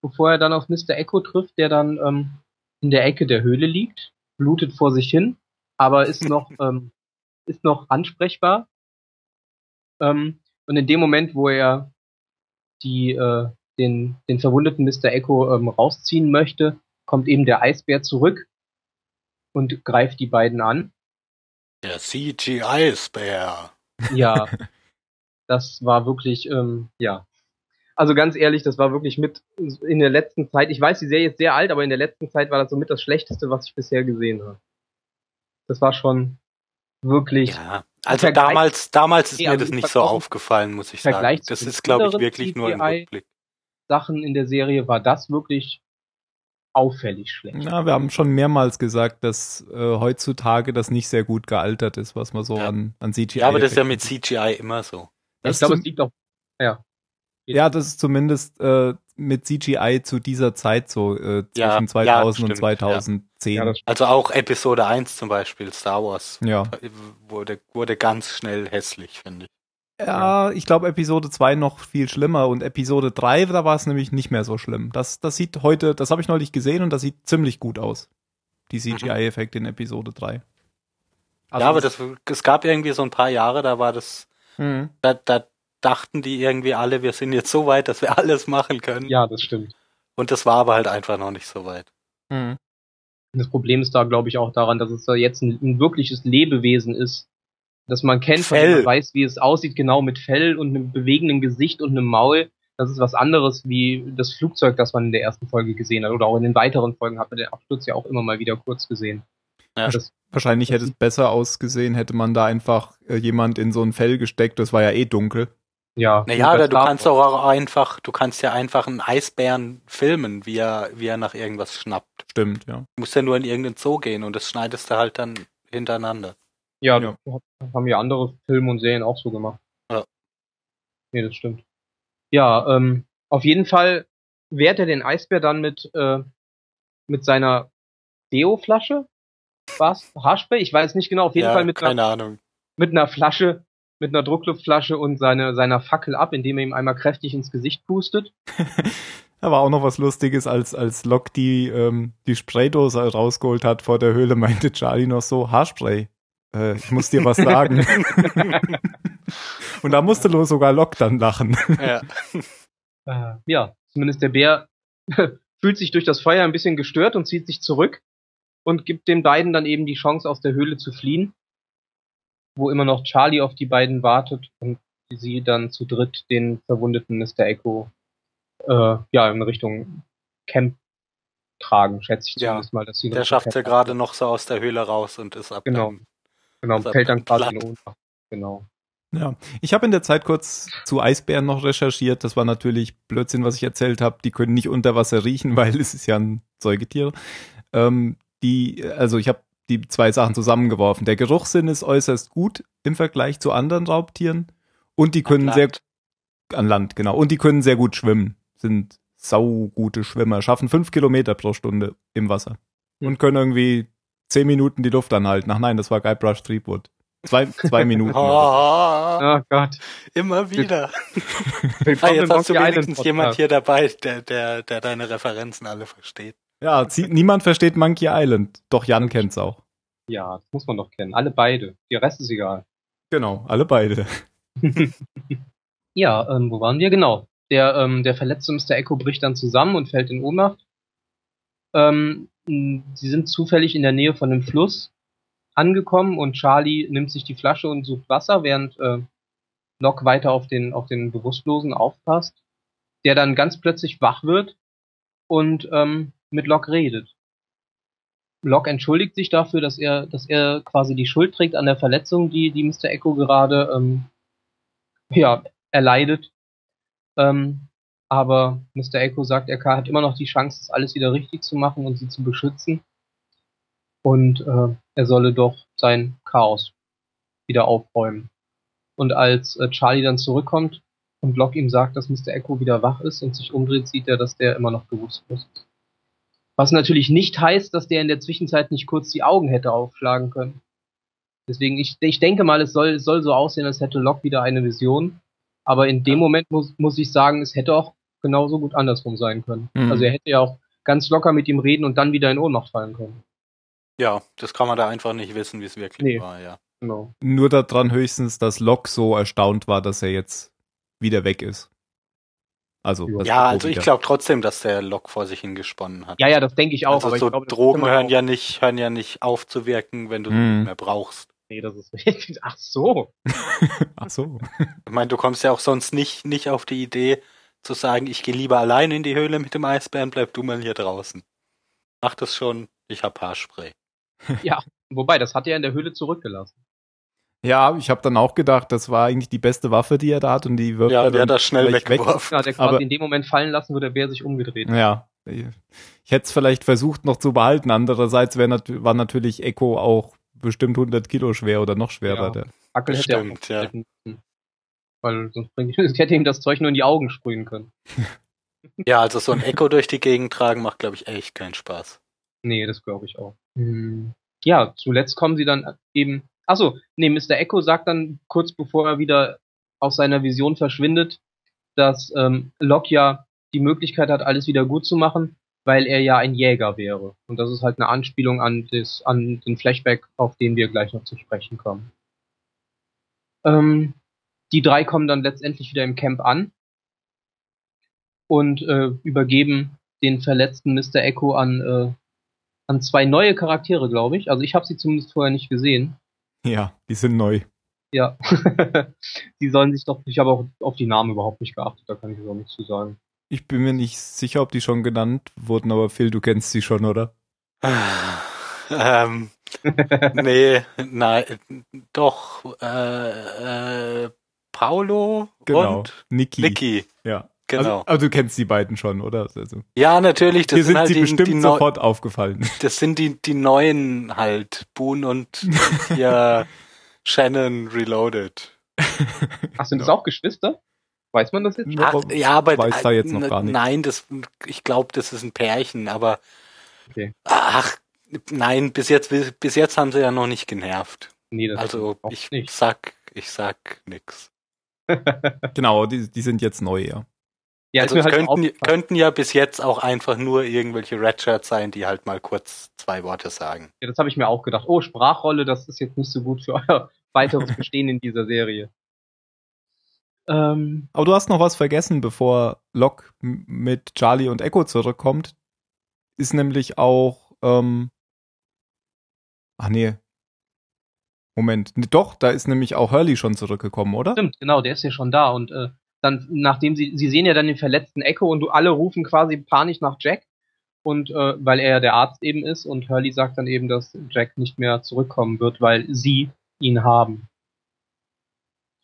bevor er dann auf Mr. Echo trifft, der dann ähm, in der Ecke der Höhle liegt, blutet vor sich hin, aber ist noch ähm, ist noch ansprechbar. Ähm, und in dem Moment, wo er die äh, den den verwundeten Mr. Echo ähm, rausziehen möchte, kommt eben der Eisbär zurück und greift die beiden an. Der CGI-Spare. Ja, das war wirklich, ähm, ja. Also ganz ehrlich, das war wirklich mit in der letzten Zeit, ich weiß, die Serie ist sehr alt, aber in der letzten Zeit war das so mit das Schlechteste, was ich bisher gesehen habe. Das war schon wirklich. Ja, also damals, damals ist mir das nicht so aufgefallen, muss ich sagen. Das ist, glaube ich, wirklich nur ein Rückblick. Sachen in der Serie war das wirklich auffällig schlecht. Na, wir haben schon mehrmals gesagt, dass äh, heutzutage das nicht sehr gut gealtert ist, was man so ja. an, an CGI. Ja, aber das ist ja mit CGI immer so. Das ich glaube, es liegt auch. Ja. Ja, das ist zumindest äh, mit CGI zu dieser Zeit so, äh, zwischen ja, 2000 ja, und 2010. Ja. also auch Episode 1 zum Beispiel, Star Wars, ja. wurde, wurde ganz schnell hässlich, finde ich. Ja, ich glaube Episode 2 noch viel schlimmer und Episode 3, da war es nämlich nicht mehr so schlimm. Das, das sieht heute, das habe ich neulich gesehen und das sieht ziemlich gut aus. Die mhm. CGI-Effekte in Episode 3. Also ja, aber das, es gab irgendwie so ein paar Jahre, da war das, mhm. da, da dachten die irgendwie alle, wir sind jetzt so weit, dass wir alles machen können. Ja, das stimmt. Und das war aber halt einfach noch nicht so weit. Mhm. Das Problem ist da, glaube ich, auch daran, dass es da jetzt ein, ein wirkliches Lebewesen ist, das man kennt, Fell. man weiß, wie es aussieht, genau mit Fell und einem bewegenden Gesicht und einem Maul. Das ist was anderes wie das Flugzeug, das man in der ersten Folge gesehen hat. Oder auch in den weiteren Folgen hat man den Absturz ja auch immer mal wieder kurz gesehen. Ja. Das, Wahrscheinlich hätte es besser ausgesehen, hätte man da einfach äh, jemand in so ein Fell gesteckt. Das war ja eh dunkel. Ja. Naja, oder du kannst auch einfach, du kannst ja einfach einen Eisbären filmen, wie er, wie er nach irgendwas schnappt. Stimmt, ja. Du musst ja nur in irgendeinen Zoo gehen und das schneidest du halt dann hintereinander. Ja, ja. haben ja andere Filme und Serien auch so gemacht. Ja. Nee, das stimmt. Ja, ähm, auf jeden Fall wehrt er den Eisbär dann mit, äh, mit seiner Deo-Flasche. Was? Haarspray? Ich weiß nicht genau. Auf jeden ja, Fall mit keine einer, Ahnung. mit einer Flasche, mit einer Druckluftflasche und seine, seiner Fackel ab, indem er ihm einmal kräftig ins Gesicht pustet. Da war auch noch was Lustiges, als, als Locke die, ähm, die Spraydose rausgeholt hat vor der Höhle, meinte Charlie noch so, Haarspray äh, ich muss dir was sagen. und da musste sogar Locke dann lachen. Ja. Äh, ja, zumindest der Bär fühlt sich durch das Feuer ein bisschen gestört und zieht sich zurück und gibt den beiden dann eben die Chance, aus der Höhle zu fliehen, wo immer noch Charlie auf die beiden wartet und sie dann zu dritt den verwundeten Mr. Echo äh, ja in Richtung Camp tragen, schätze ich zumindest ja, mal, dass sie Der schafft ja gerade noch so aus der Höhle raus und ist ab genau. Genau, fällt dann quasi in Ohnmacht. Genau. Ja, ich habe in der Zeit kurz zu Eisbären noch recherchiert. Das war natürlich Blödsinn, was ich erzählt habe. Die können nicht unter Wasser riechen, weil es ist ja ein Säugetier. Ähm, die, also ich habe die zwei Sachen zusammengeworfen. Der Geruchssinn ist äußerst gut im Vergleich zu anderen Raubtieren und die können sehr an Land genau und die können sehr gut schwimmen. Sind saugute Schwimmer, schaffen fünf Kilometer pro Stunde im Wasser und können irgendwie zehn Minuten die Luft anhalten. Ach nein, das war Guybrush Threepwood. Zwei, zwei Minuten. oh, oh Gott. Immer wieder. ah, jetzt hast du wenigstens jemand hier dabei, der, der, der deine Referenzen alle versteht. Ja, niemand versteht Monkey Island. Doch Jan kennt's auch. Ja, das muss man doch kennen. Alle beide. Der Rest ist egal. Genau, alle beide. ja, ähm, wo waren wir? Genau. Der, ähm, der verletzte Mr. Echo bricht dann zusammen und fällt in Ohnmacht. Ähm, sie sind zufällig in der Nähe von einem Fluss angekommen und Charlie nimmt sich die Flasche und sucht Wasser, während äh, Locke weiter auf den, auf den Bewusstlosen aufpasst, der dann ganz plötzlich wach wird und ähm, mit Locke redet. Locke entschuldigt sich dafür, dass er, dass er quasi die Schuld trägt an der Verletzung, die, die Mr. Echo gerade ähm, ja, erleidet. Ähm, aber Mr. Echo sagt, er hat immer noch die Chance, das alles wieder richtig zu machen und sie zu beschützen. Und äh, er solle doch sein Chaos wieder aufräumen. Und als äh, Charlie dann zurückkommt und Locke ihm sagt, dass Mr. Echo wieder wach ist und sich umdreht, sieht er, dass der immer noch bewusstlos ist. Was natürlich nicht heißt, dass der in der Zwischenzeit nicht kurz die Augen hätte aufschlagen können. Deswegen, ich, ich denke mal, es soll, es soll so aussehen, als hätte Locke wieder eine Vision. Aber in dem Moment muss, muss ich sagen, es hätte auch genauso gut andersrum sein können. Mhm. Also er hätte ja auch ganz locker mit ihm reden und dann wieder in Ohnmacht fallen können. Ja, das kann man da einfach nicht wissen, wie es wirklich nee. war, ja. Genau. Nur daran höchstens, dass Locke so erstaunt war, dass er jetzt wieder weg ist. Also ja, also ich glaube trotzdem, dass der Lok vor sich hingesponnen hat. Ja, ja, das denke ich auch. Also aber so glaub, Drogen hören ja nicht, hören ja nicht auf zu wirken, wenn du hm. sie nicht mehr brauchst. Nee, das ist richtig. Ach so. Ach so. Ich meine, du kommst ja auch sonst nicht, nicht auf die Idee zu sagen, ich gehe lieber allein in die Höhle mit dem Eisbären, bleib du mal hier draußen. Mach das schon, ich hab Haarspray. ja, wobei, das hat er in der Höhle zurückgelassen. Ja, ich habe dann auch gedacht, das war eigentlich die beste Waffe, die er da hat und die wirft ja, er dann das schnell weggeworfen. Weg. Ja, der quasi in dem Moment fallen lassen, wo der Bär sich umgedreht hat. Ja, ich hätte es vielleicht versucht noch zu behalten. Andererseits wär, war natürlich Echo auch bestimmt 100 Kilo schwer oder noch schwerer. Ja, der. Stimmt, ja. Weil sonst bringe ich, ich hätte ihm das Zeug nur in die Augen sprühen können. ja, also so ein Echo durch die Gegend tragen macht, glaube ich, echt keinen Spaß. Nee, das glaube ich auch. Hm. Ja, zuletzt kommen sie dann eben Achso, nee, Mr. Echo sagt dann kurz bevor er wieder aus seiner Vision verschwindet, dass ähm, Locke ja die Möglichkeit hat, alles wieder gut zu machen, weil er ja ein Jäger wäre. Und das ist halt eine Anspielung an, das, an den Flashback, auf den wir gleich noch zu sprechen kommen. Ähm, die drei kommen dann letztendlich wieder im Camp an und äh, übergeben den verletzten Mr. Echo an, äh, an zwei neue Charaktere, glaube ich. Also ich habe sie zumindest vorher nicht gesehen. Ja, die sind neu. Ja. die sollen sich doch, ich habe auch auf die Namen überhaupt nicht geachtet, da kann ich auch nichts zu sagen. Ich bin mir nicht sicher, ob die schon genannt wurden, aber Phil, du kennst sie schon, oder? ähm, nee, nein, doch, äh, äh, Paulo genau. und Niki. Niki. Ja. Genau. Also, aber du kennst die beiden schon, oder? Also, ja, natürlich. Das Hier sind, sind halt sie die, bestimmt die sofort aufgefallen. Das sind die, die neuen halt. Boone und hier Shannon Reloaded. Ach, sind das auch Geschwister? Weiß man das jetzt? Ach, ja, aber weiß da jetzt noch gar nicht. Nein, das, ich glaube, das ist ein Pärchen, aber okay. ach, nein, bis jetzt, bis jetzt haben sie ja noch nicht genervt. Nee, das also ich nicht. sag, ich sag nix. genau, die, die sind jetzt neu, ja. Ja, also es halt könnten, könnten, ja bis jetzt auch einfach nur irgendwelche Redshirts sein, die halt mal kurz zwei Worte sagen. Ja, das habe ich mir auch gedacht. Oh, Sprachrolle, das ist jetzt nicht so gut für euer weiteres Bestehen in dieser Serie. Ähm, Aber du hast noch was vergessen, bevor Locke mit Charlie und Echo zurückkommt. Ist nämlich auch, ähm, ach nee. Moment, doch, da ist nämlich auch Hurley schon zurückgekommen, oder? Stimmt, genau, der ist ja schon da und äh, dann, nachdem sie, sie sehen ja dann den verletzten Echo und du alle rufen quasi panisch nach Jack. Und äh, weil er ja der Arzt eben ist und Hurley sagt dann eben, dass Jack nicht mehr zurückkommen wird, weil sie ihn haben.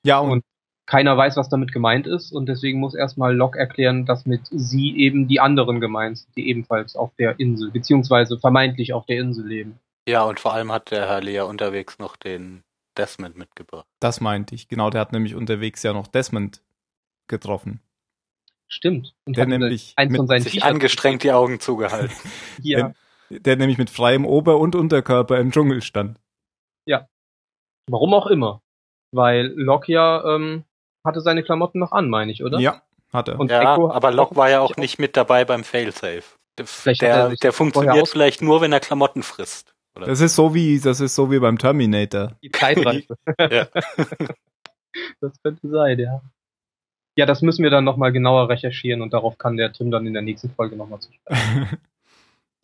Ja, und, und keiner weiß, was damit gemeint ist und deswegen muss erstmal Locke erklären, dass mit sie eben die anderen gemeint sind, die ebenfalls auf der Insel, beziehungsweise vermeintlich auf der Insel leben. Ja, und vor allem hat der Hurley ja unterwegs noch den Desmond mitgebracht. Das meinte ich, genau, der hat nämlich unterwegs ja noch Desmond getroffen. Stimmt. Und der nämlich eins von seinen sich angestrengt die Augen zugehalten. ja. Der, der, nämlich mit freiem Ober- und Unterkörper im Dschungel stand. Ja. Warum auch immer. Weil Locke ja ähm, hatte seine Klamotten noch an, meine ich, oder? Ja, hatte. Und ja, Echo aber Locke war ja auch nicht mit dabei beim Failsafe. Der, der funktioniert vielleicht nur, wenn er Klamotten frisst. Oder? Das ist so wie, das ist so wie beim Terminator. Die Zeitreife. ja. das könnte sein, ja. Ja, das müssen wir dann nochmal genauer recherchieren und darauf kann der Tim dann in der nächsten Folge nochmal zu sprechen.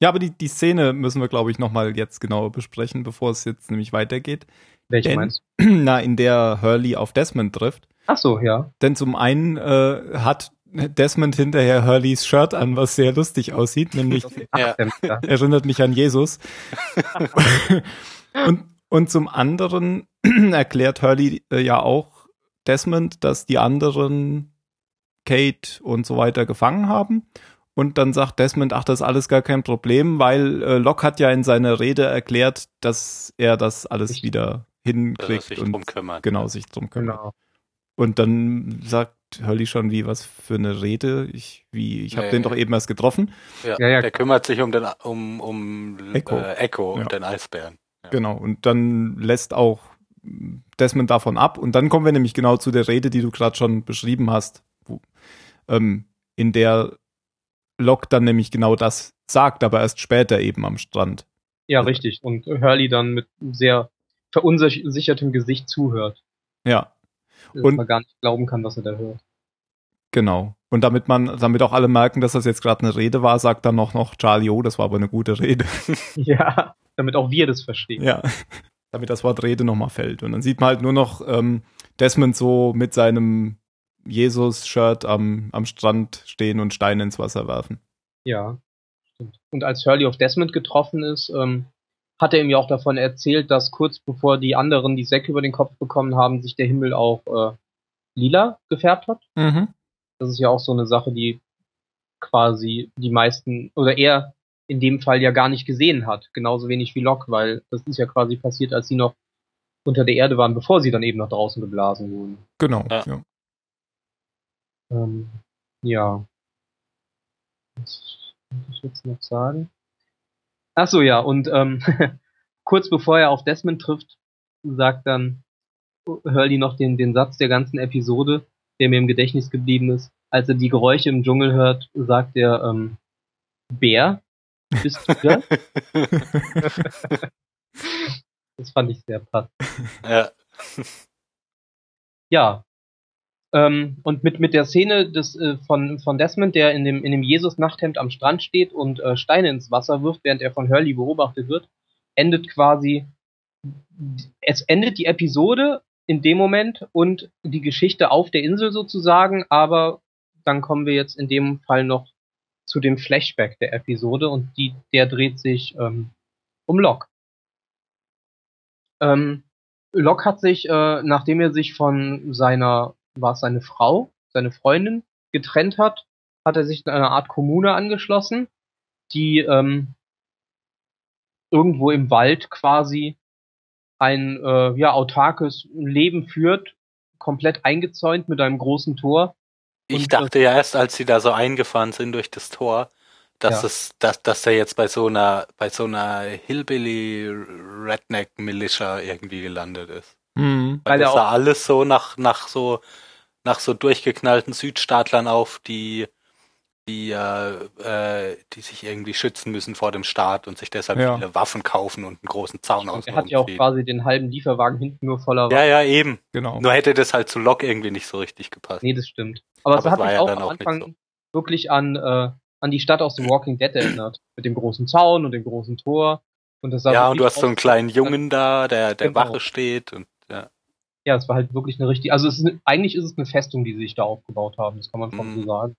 Ja, aber die, die Szene müssen wir, glaube ich, nochmal jetzt genauer besprechen, bevor es jetzt nämlich weitergeht. Welche Denn, meinst du? Na, in der Hurley auf Desmond trifft. Ach so, ja. Denn zum einen äh, hat Desmond hinterher Hurleys Shirt an, was sehr lustig aussieht, nämlich ja. erinnert mich an Jesus. und, und zum anderen erklärt Hurley äh, ja auch Desmond, dass die anderen Kate und so weiter gefangen haben. Und dann sagt Desmond, ach, das ist alles gar kein Problem, weil äh, Locke hat ja in seiner Rede erklärt, dass er das alles ich, wieder hinkriegt sich und drum kümmert. genau sich drum kümmert. Genau. Und dann sagt Hurley schon, wie was für eine Rede. Ich, wie, ich habe nee. den doch eben erst getroffen. Ja, ja, ja. der kümmert sich um den um, um Echo, äh, Echo und den Eisbären. Ja. Genau, und dann lässt auch Desmond davon ab. Und dann kommen wir nämlich genau zu der Rede, die du gerade schon beschrieben hast, wo, ähm, in der Locke dann nämlich genau das sagt, aber erst später eben am Strand. Ja, richtig. Und Hurley dann mit sehr verunsichertem Gesicht zuhört. Ja und man gar nicht glauben kann, was er da hört. Genau. Und damit man, damit auch alle merken, dass das jetzt gerade eine Rede war, sagt dann noch noch Charlie, oh, das war aber eine gute Rede. ja, damit auch wir das verstehen. Ja, damit das Wort Rede nochmal fällt. Und dann sieht man halt nur noch ähm, Desmond so mit seinem Jesus-Shirt am, am Strand stehen und Steine ins Wasser werfen. Ja, stimmt. Und als Hurley auf Desmond getroffen ist, ähm, hat er ihm ja auch davon erzählt, dass kurz bevor die anderen die Säcke über den Kopf bekommen haben, sich der Himmel auch äh, lila gefärbt hat. Mhm. Das ist ja auch so eine Sache, die quasi die meisten oder er in dem Fall ja gar nicht gesehen hat. Genauso wenig wie Locke, weil das ist ja quasi passiert, als sie noch unter der Erde waren, bevor sie dann eben nach draußen geblasen wurden. Genau, ja. Ja. Ähm, ja. Was muss ich jetzt noch sagen? Ach so, ja, und ähm, kurz bevor er auf Desmond trifft, sagt dann Hurley noch den, den Satz der ganzen Episode, der mir im Gedächtnis geblieben ist. Als er die Geräusche im Dschungel hört, sagt er, ähm, Bär, bist du das? das fand ich sehr passend. Ja. Ja, ähm, und mit, mit der Szene des, äh, von, von Desmond, der in dem, in dem Jesus-Nachthemd am Strand steht und äh, Steine ins Wasser wirft, während er von Hurley beobachtet wird, endet quasi, es endet die Episode in dem Moment und die Geschichte auf der Insel sozusagen, aber dann kommen wir jetzt in dem Fall noch zu dem Flashback der Episode und die, der dreht sich ähm, um Locke. Ähm, Locke hat sich, äh, nachdem er sich von seiner war es seine Frau, seine Freundin, getrennt hat, hat er sich in einer Art Kommune angeschlossen, die ähm, irgendwo im Wald quasi ein äh, ja, autarkes Leben führt, komplett eingezäunt mit einem großen Tor. Ich und, dachte ja erst, als sie da so eingefahren sind durch das Tor, dass ja. es, dass, dass er jetzt bei so einer, bei so einer Hillbilly Redneck Militia irgendwie gelandet ist. Mhm. Weil, Weil das sah alles so nach, nach so nach so durchgeknallten Südstaatlern auf, die die äh, äh, die sich irgendwie schützen müssen vor dem Staat und sich deshalb ja. viele Waffen kaufen und einen großen Zaun aus. Er hat ja auch quasi den halben Lieferwagen hinten nur voller Waffen. Ja, ja, eben. Genau. Nur hätte das halt zu Lok irgendwie nicht so richtig gepasst. Nee, das stimmt. Aber, es hat mich ja auch am Anfang so. wirklich an äh, an die Stadt aus The Walking Dead erinnert. Mit dem großen Zaun und dem großen Tor. Und das ja, und du hast so einen kleinen Jungen da, der der genau. Wache steht und ja es war halt wirklich eine richtige, also es ist eigentlich ist es eine Festung, die sie sich da aufgebaut haben, das kann man schon mhm. so sagen.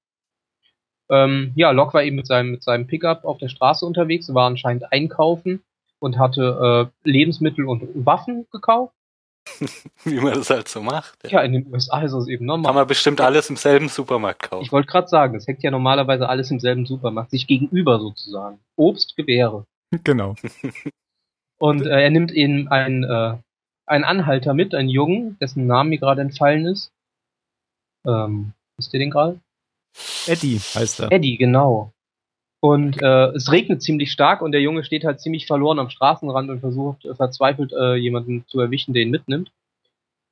Ähm, ja, Locke war eben mit seinem, mit seinem Pickup auf der Straße unterwegs, war anscheinend einkaufen und hatte äh, Lebensmittel und Waffen gekauft. Wie man das halt so macht. Ja. ja, in den USA ist es eben normal. Kann man bestimmt alles im selben Supermarkt kaufen. Ich wollte gerade sagen, es hängt ja normalerweise alles im selben Supermarkt, sich gegenüber sozusagen. Obst, Gewehre. Genau. Und äh, er nimmt eben ein äh, einen Anhalter mit, einen Jungen, dessen Name mir gerade entfallen ist. Ähm, wisst ihr den gerade? Eddie heißt er. Eddie, genau. Und äh, es regnet ziemlich stark und der Junge steht halt ziemlich verloren am Straßenrand und versucht äh, verzweifelt äh, jemanden zu erwischen, der ihn mitnimmt.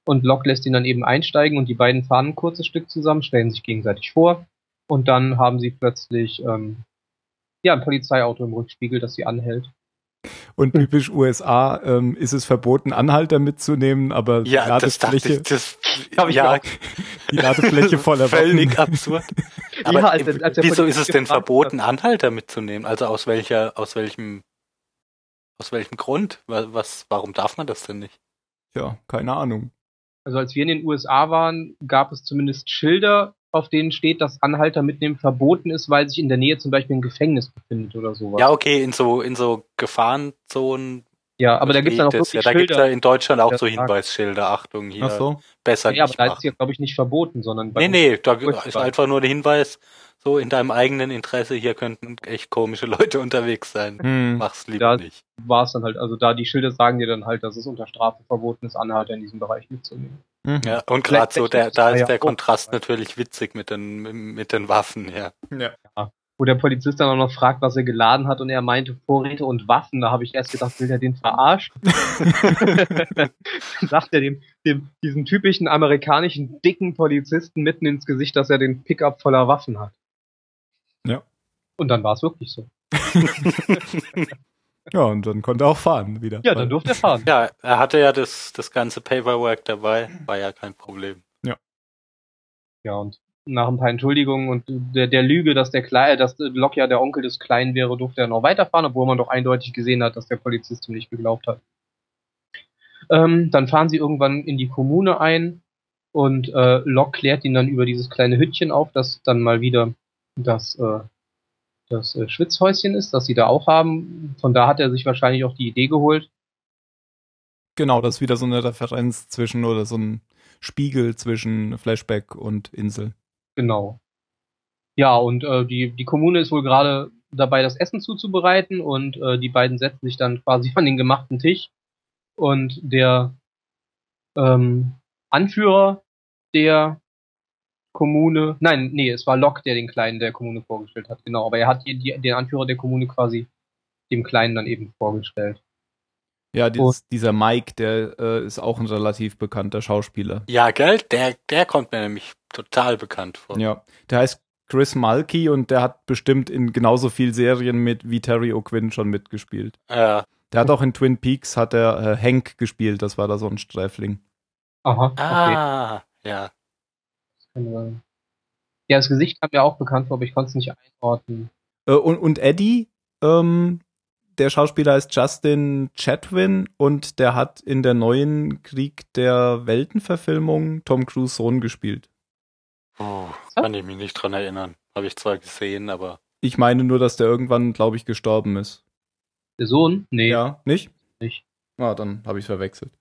Und Locke lässt ihn dann eben einsteigen und die beiden fahren ein kurzes Stück zusammen, stellen sich gegenseitig vor und dann haben sie plötzlich ähm, ja ein Polizeiauto im Rückspiegel, das sie anhält. Und typisch USA ähm, ist es verboten, Anhalter mitzunehmen, aber ja, die Ladefläche, das ich, das, ja, die Ladefläche voller Völlig absurd. Aber ja, als, als wieso ist es denn verboten, hat. Anhalter mitzunehmen? Also aus welcher, aus welchem, aus welchem Grund? Was, warum darf man das denn nicht? Ja, keine Ahnung. Also als wir in den USA waren, gab es zumindest Schilder, auf denen steht, dass Anhalter mitnehmen verboten ist, weil sich in der Nähe zum Beispiel ein Gefängnis befindet oder sowas. Ja, okay, in so, in so Gefahrenzonen ja, aber da gibt es dann auch wirklich ja, da gibt es ja in Deutschland auch so Hinweisschilder, Achtung, hier Ach so. besser ja, aber da ist es ja, glaube ich, nicht verboten, sondern Nee, nee, da ist einfach nur der Hinweis, so in deinem eigenen Interesse, hier könnten echt komische Leute unterwegs sein. Hm. Mach's lieber da nicht. War es dann halt, also da die Schilder sagen dir dann halt, dass es unter Strafe verboten ist, Anhalter in diesem Bereich mitzunehmen. Mhm. Ja, und gerade so, der, da ist der Kontrast natürlich witzig mit den, mit den Waffen, ja. Ja wo der Polizist dann auch noch fragt, was er geladen hat und er meinte Vorräte und Waffen. Da habe ich erst gedacht, will er den verarschen? sagt er dem, dem, diesen typischen amerikanischen dicken Polizisten mitten ins Gesicht, dass er den Pickup voller Waffen hat. Ja. Und dann war es wirklich so. ja, und dann konnte er auch fahren wieder. Ja, dann durfte er fahren. Ja, er hatte ja das, das ganze Paperwork dabei, war ja kein Problem. Ja. Ja, und nach ein paar Entschuldigungen und der, der Lüge, dass der Kleine, dass Locke ja der Onkel des Kleinen wäre, durfte er noch weiterfahren, obwohl man doch eindeutig gesehen hat, dass der Polizist ihm nicht geglaubt hat. Ähm, dann fahren sie irgendwann in die Kommune ein und äh, Locke klärt ihn dann über dieses kleine Hütchen auf, das dann mal wieder das, äh, das äh, Schwitzhäuschen ist, das sie da auch haben. Von da hat er sich wahrscheinlich auch die Idee geholt. Genau, das ist wieder so eine Referenz zwischen oder so ein Spiegel zwischen Flashback und Insel. Genau. Ja, und äh, die, die Kommune ist wohl gerade dabei, das Essen zuzubereiten und äh, die beiden setzen sich dann quasi an den gemachten Tisch und der ähm, Anführer der Kommune, nein, nee, es war Locke, der den Kleinen der Kommune vorgestellt hat, genau, aber er hat die, die, den Anführer der Kommune quasi dem Kleinen dann eben vorgestellt. Ja, dieses, dieser Mike, der äh, ist auch ein relativ bekannter Schauspieler. Ja, gell? Der, der kommt mir nämlich total bekannt vor. Ja, der heißt Chris Mulkey und der hat bestimmt in genauso viel Serien mit wie Terry O'Quinn schon mitgespielt. Ja. Der hat auch in Twin Peaks hat er äh, Hank gespielt, das war da so ein Sträfling. Aha. Okay. Ah, ja. Ja, das Gesicht kam mir auch bekannt vor, aber ich konnte es nicht einordnen. Äh, und, und Eddie, ähm, der Schauspieler ist Justin Chatwin und der hat in der neuen Krieg der Welten-Verfilmung Tom Cruise Sohn gespielt. Oh, kann ich mich nicht dran erinnern. Habe ich zwar gesehen, aber. Ich meine nur, dass der irgendwann, glaube ich, gestorben ist. Der Sohn? Nee. Ja, nicht? Nicht. Ah, dann habe ich verwechselt.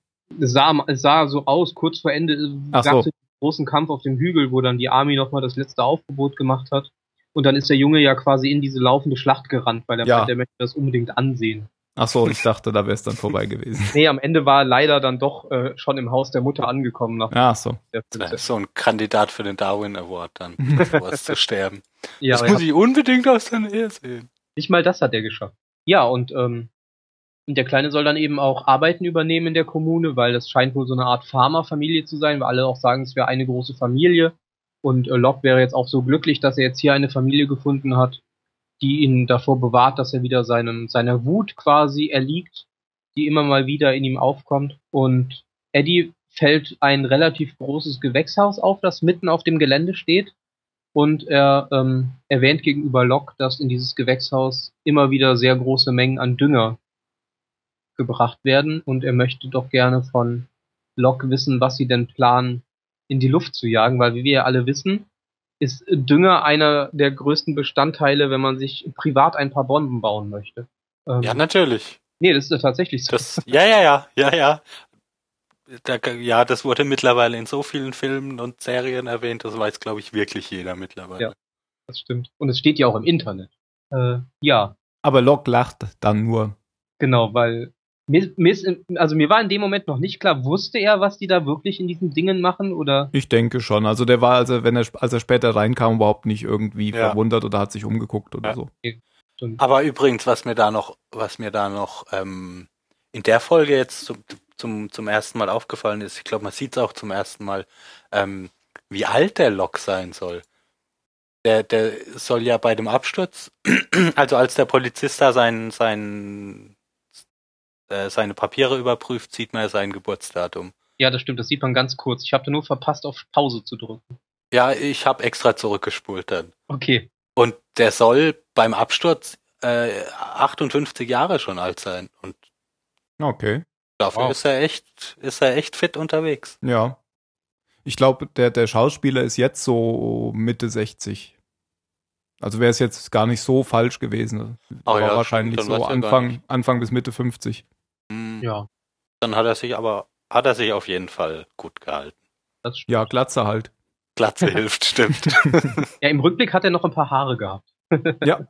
Es sah, es sah so aus, kurz vor Ende gab so. Es großen Kampf auf dem Hügel, wo dann die Army nochmal das letzte Aufgebot gemacht hat. Und dann ist der Junge ja quasi in diese laufende Schlacht gerannt, weil er ja. meint, er möchte das unbedingt ansehen. Ach so, ich dachte, da wäre es dann vorbei gewesen. nee, am Ende war er leider dann doch äh, schon im Haus der Mutter angekommen. Nach Ach so. Das ist so ein Kandidat für den Darwin Award dann, sowas zu sterben. Ja, das muss ich unbedingt aus der Nähe sehen. Nicht mal das hat er geschafft. Ja, und ähm, der Kleine soll dann eben auch Arbeiten übernehmen in der Kommune, weil das scheint wohl so eine Art Farmerfamilie zu sein, weil alle auch sagen, es wäre eine große Familie. Und äh, Locke wäre jetzt auch so glücklich, dass er jetzt hier eine Familie gefunden hat, die ihn davor bewahrt, dass er wieder seinem, seiner Wut quasi erliegt, die immer mal wieder in ihm aufkommt. Und Eddie fällt ein relativ großes Gewächshaus auf, das mitten auf dem Gelände steht. Und er ähm, erwähnt gegenüber Locke, dass in dieses Gewächshaus immer wieder sehr große Mengen an Dünger gebracht werden. Und er möchte doch gerne von Locke wissen, was sie denn planen, in die Luft zu jagen, weil wie wir ja alle wissen, ist Dünger einer der größten Bestandteile, wenn man sich privat ein paar Bomben bauen möchte. Ähm, ja, natürlich. Nee, das ist ja tatsächlich so. Das, ja, ja, ja, ja, ja. Da, ja, das wurde mittlerweile in so vielen Filmen und Serien erwähnt, das weiß, glaube ich, wirklich jeder mittlerweile. Ja, das stimmt. Und es steht ja auch im Internet. Äh, ja. Aber Locke lacht dann nur. Genau, weil mir, mir ist, also mir war in dem Moment noch nicht klar, wusste er, was die da wirklich in diesen Dingen machen oder? Ich denke schon. Also der war, also wenn er, als er später reinkam, überhaupt nicht irgendwie ja. verwundert oder hat sich umgeguckt oder ja. so. Aber übrigens, was mir da noch, was mir da noch ähm, in der Folge jetzt zum, zum, zum ersten Mal aufgefallen ist, ich glaube, man sieht es auch zum ersten Mal, ähm, wie alt der Lok sein soll. Der, der soll ja bei dem Absturz, also als der Polizist da seinen, seinen äh, seine Papiere überprüft, sieht man ja sein Geburtsdatum. Ja, das stimmt, das sieht man ganz kurz. Ich habe nur verpasst, auf Pause zu drücken. Ja, ich habe extra zurückgespult dann. Okay. Und der soll beim Absturz äh, 58 Jahre schon alt sein. Und okay. Dafür wow. ist er echt, ist er echt fit unterwegs. Ja. Ich glaube, der, der Schauspieler ist jetzt so Mitte 60. Also wäre es jetzt gar nicht so falsch gewesen. War ja, wahrscheinlich so Anfang, Anfang bis Mitte 50. Ja. Dann hat er sich aber, hat er sich auf jeden Fall gut gehalten. ja, Glatze halt. Glatze hilft, stimmt. ja, im Rückblick hat er noch ein paar Haare gehabt. ja.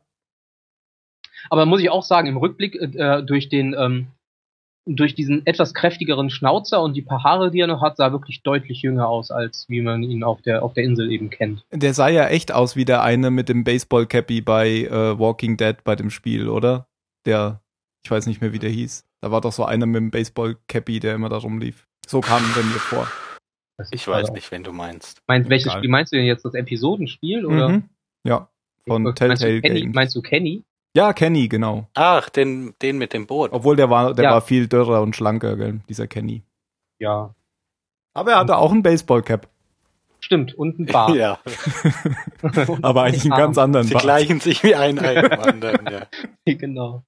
Aber muss ich auch sagen, im Rückblick äh, durch den ähm, durch diesen etwas kräftigeren Schnauzer und die paar Haare, die er noch hat, sah wirklich deutlich jünger aus, als wie man ihn auf der, auf der Insel eben kennt. Der sah ja echt aus wie der eine mit dem Baseball-Cappy bei äh, Walking Dead bei dem Spiel, oder? Der, ich weiß nicht mehr, wie der hieß. Da war doch so einer mit dem Baseball-Cappy, der immer da rumlief. So kam er mir vor. Ich weiß also nicht, wenn du meinst. Meinst, welches Egal. Spiel meinst du denn jetzt? Das Episodenspiel, oder? Mhm. Ja, von Telltale meinst du Kenny, Games. Meinst du Kenny? Ja, Kenny, genau. Ach, den, den mit dem Boot. Obwohl der war, der ja. war viel dürrer und schlanker, gell, dieser Kenny. Ja. Aber er hatte auch einen Baseballcap. Stimmt, und ein Bart. ja. Aber eigentlich einen ganz anderen Sie Bart. gleichen sich wie ein anderen, ja. genau.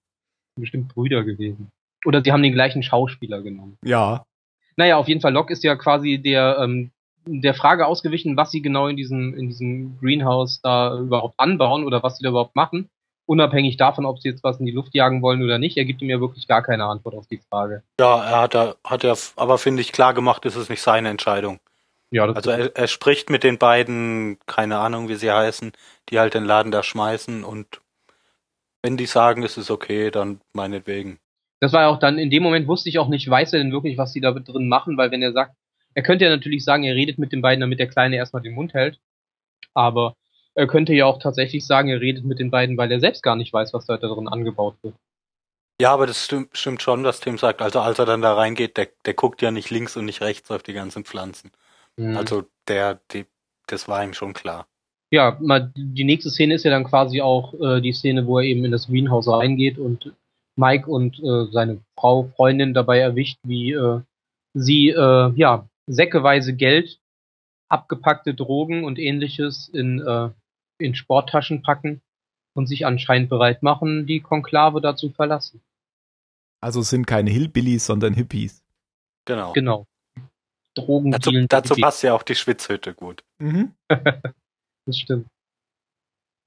Bestimmt Brüder gewesen. Oder sie haben den gleichen Schauspieler genommen. Ja. Naja, auf jeden Fall, Locke ist ja quasi der, ähm, der Frage ausgewichen, was sie genau in diesem, in diesem Greenhouse da überhaupt anbauen oder was sie da überhaupt machen unabhängig davon, ob sie jetzt was in die Luft jagen wollen oder nicht, er gibt ihm ja wirklich gar keine Antwort auf die Frage. Ja, er hat, er, hat er aber, finde ich, klar gemacht, ist es nicht seine Entscheidung. Ja, das also er, er spricht mit den beiden, keine Ahnung, wie sie heißen, die halt den Laden da schmeißen und wenn die sagen, es ist okay, dann meinetwegen. Das war ja auch dann, in dem Moment wusste ich auch nicht, weiß er denn wirklich, was sie da drin machen, weil wenn er sagt, er könnte ja natürlich sagen, er redet mit den beiden, damit der Kleine erstmal den Mund hält. Aber er könnte ja auch tatsächlich sagen, er redet mit den beiden, weil er selbst gar nicht weiß, was da drin angebaut wird. Ja, aber das stimmt, stimmt schon, was Tim sagt. Also als er dann da reingeht, der, der guckt ja nicht links und nicht rechts auf die ganzen Pflanzen. Mhm. Also der, die, das war ihm schon klar. Ja, mal, die nächste Szene ist ja dann quasi auch äh, die Szene, wo er eben in das Greenhouse reingeht und Mike und äh, seine Frau, Freundin dabei erwischt, wie äh, sie äh, ja säckeweise Geld, abgepackte Drogen und ähnliches in äh, in Sporttaschen packen und sich anscheinend bereit machen, die Konklave dazu verlassen. Also es sind keine Hillbillies, sondern Hippies. Genau. Genau. Drogen. Dazu, dazu passt ja auch die Schwitzhütte gut. Mhm. das stimmt.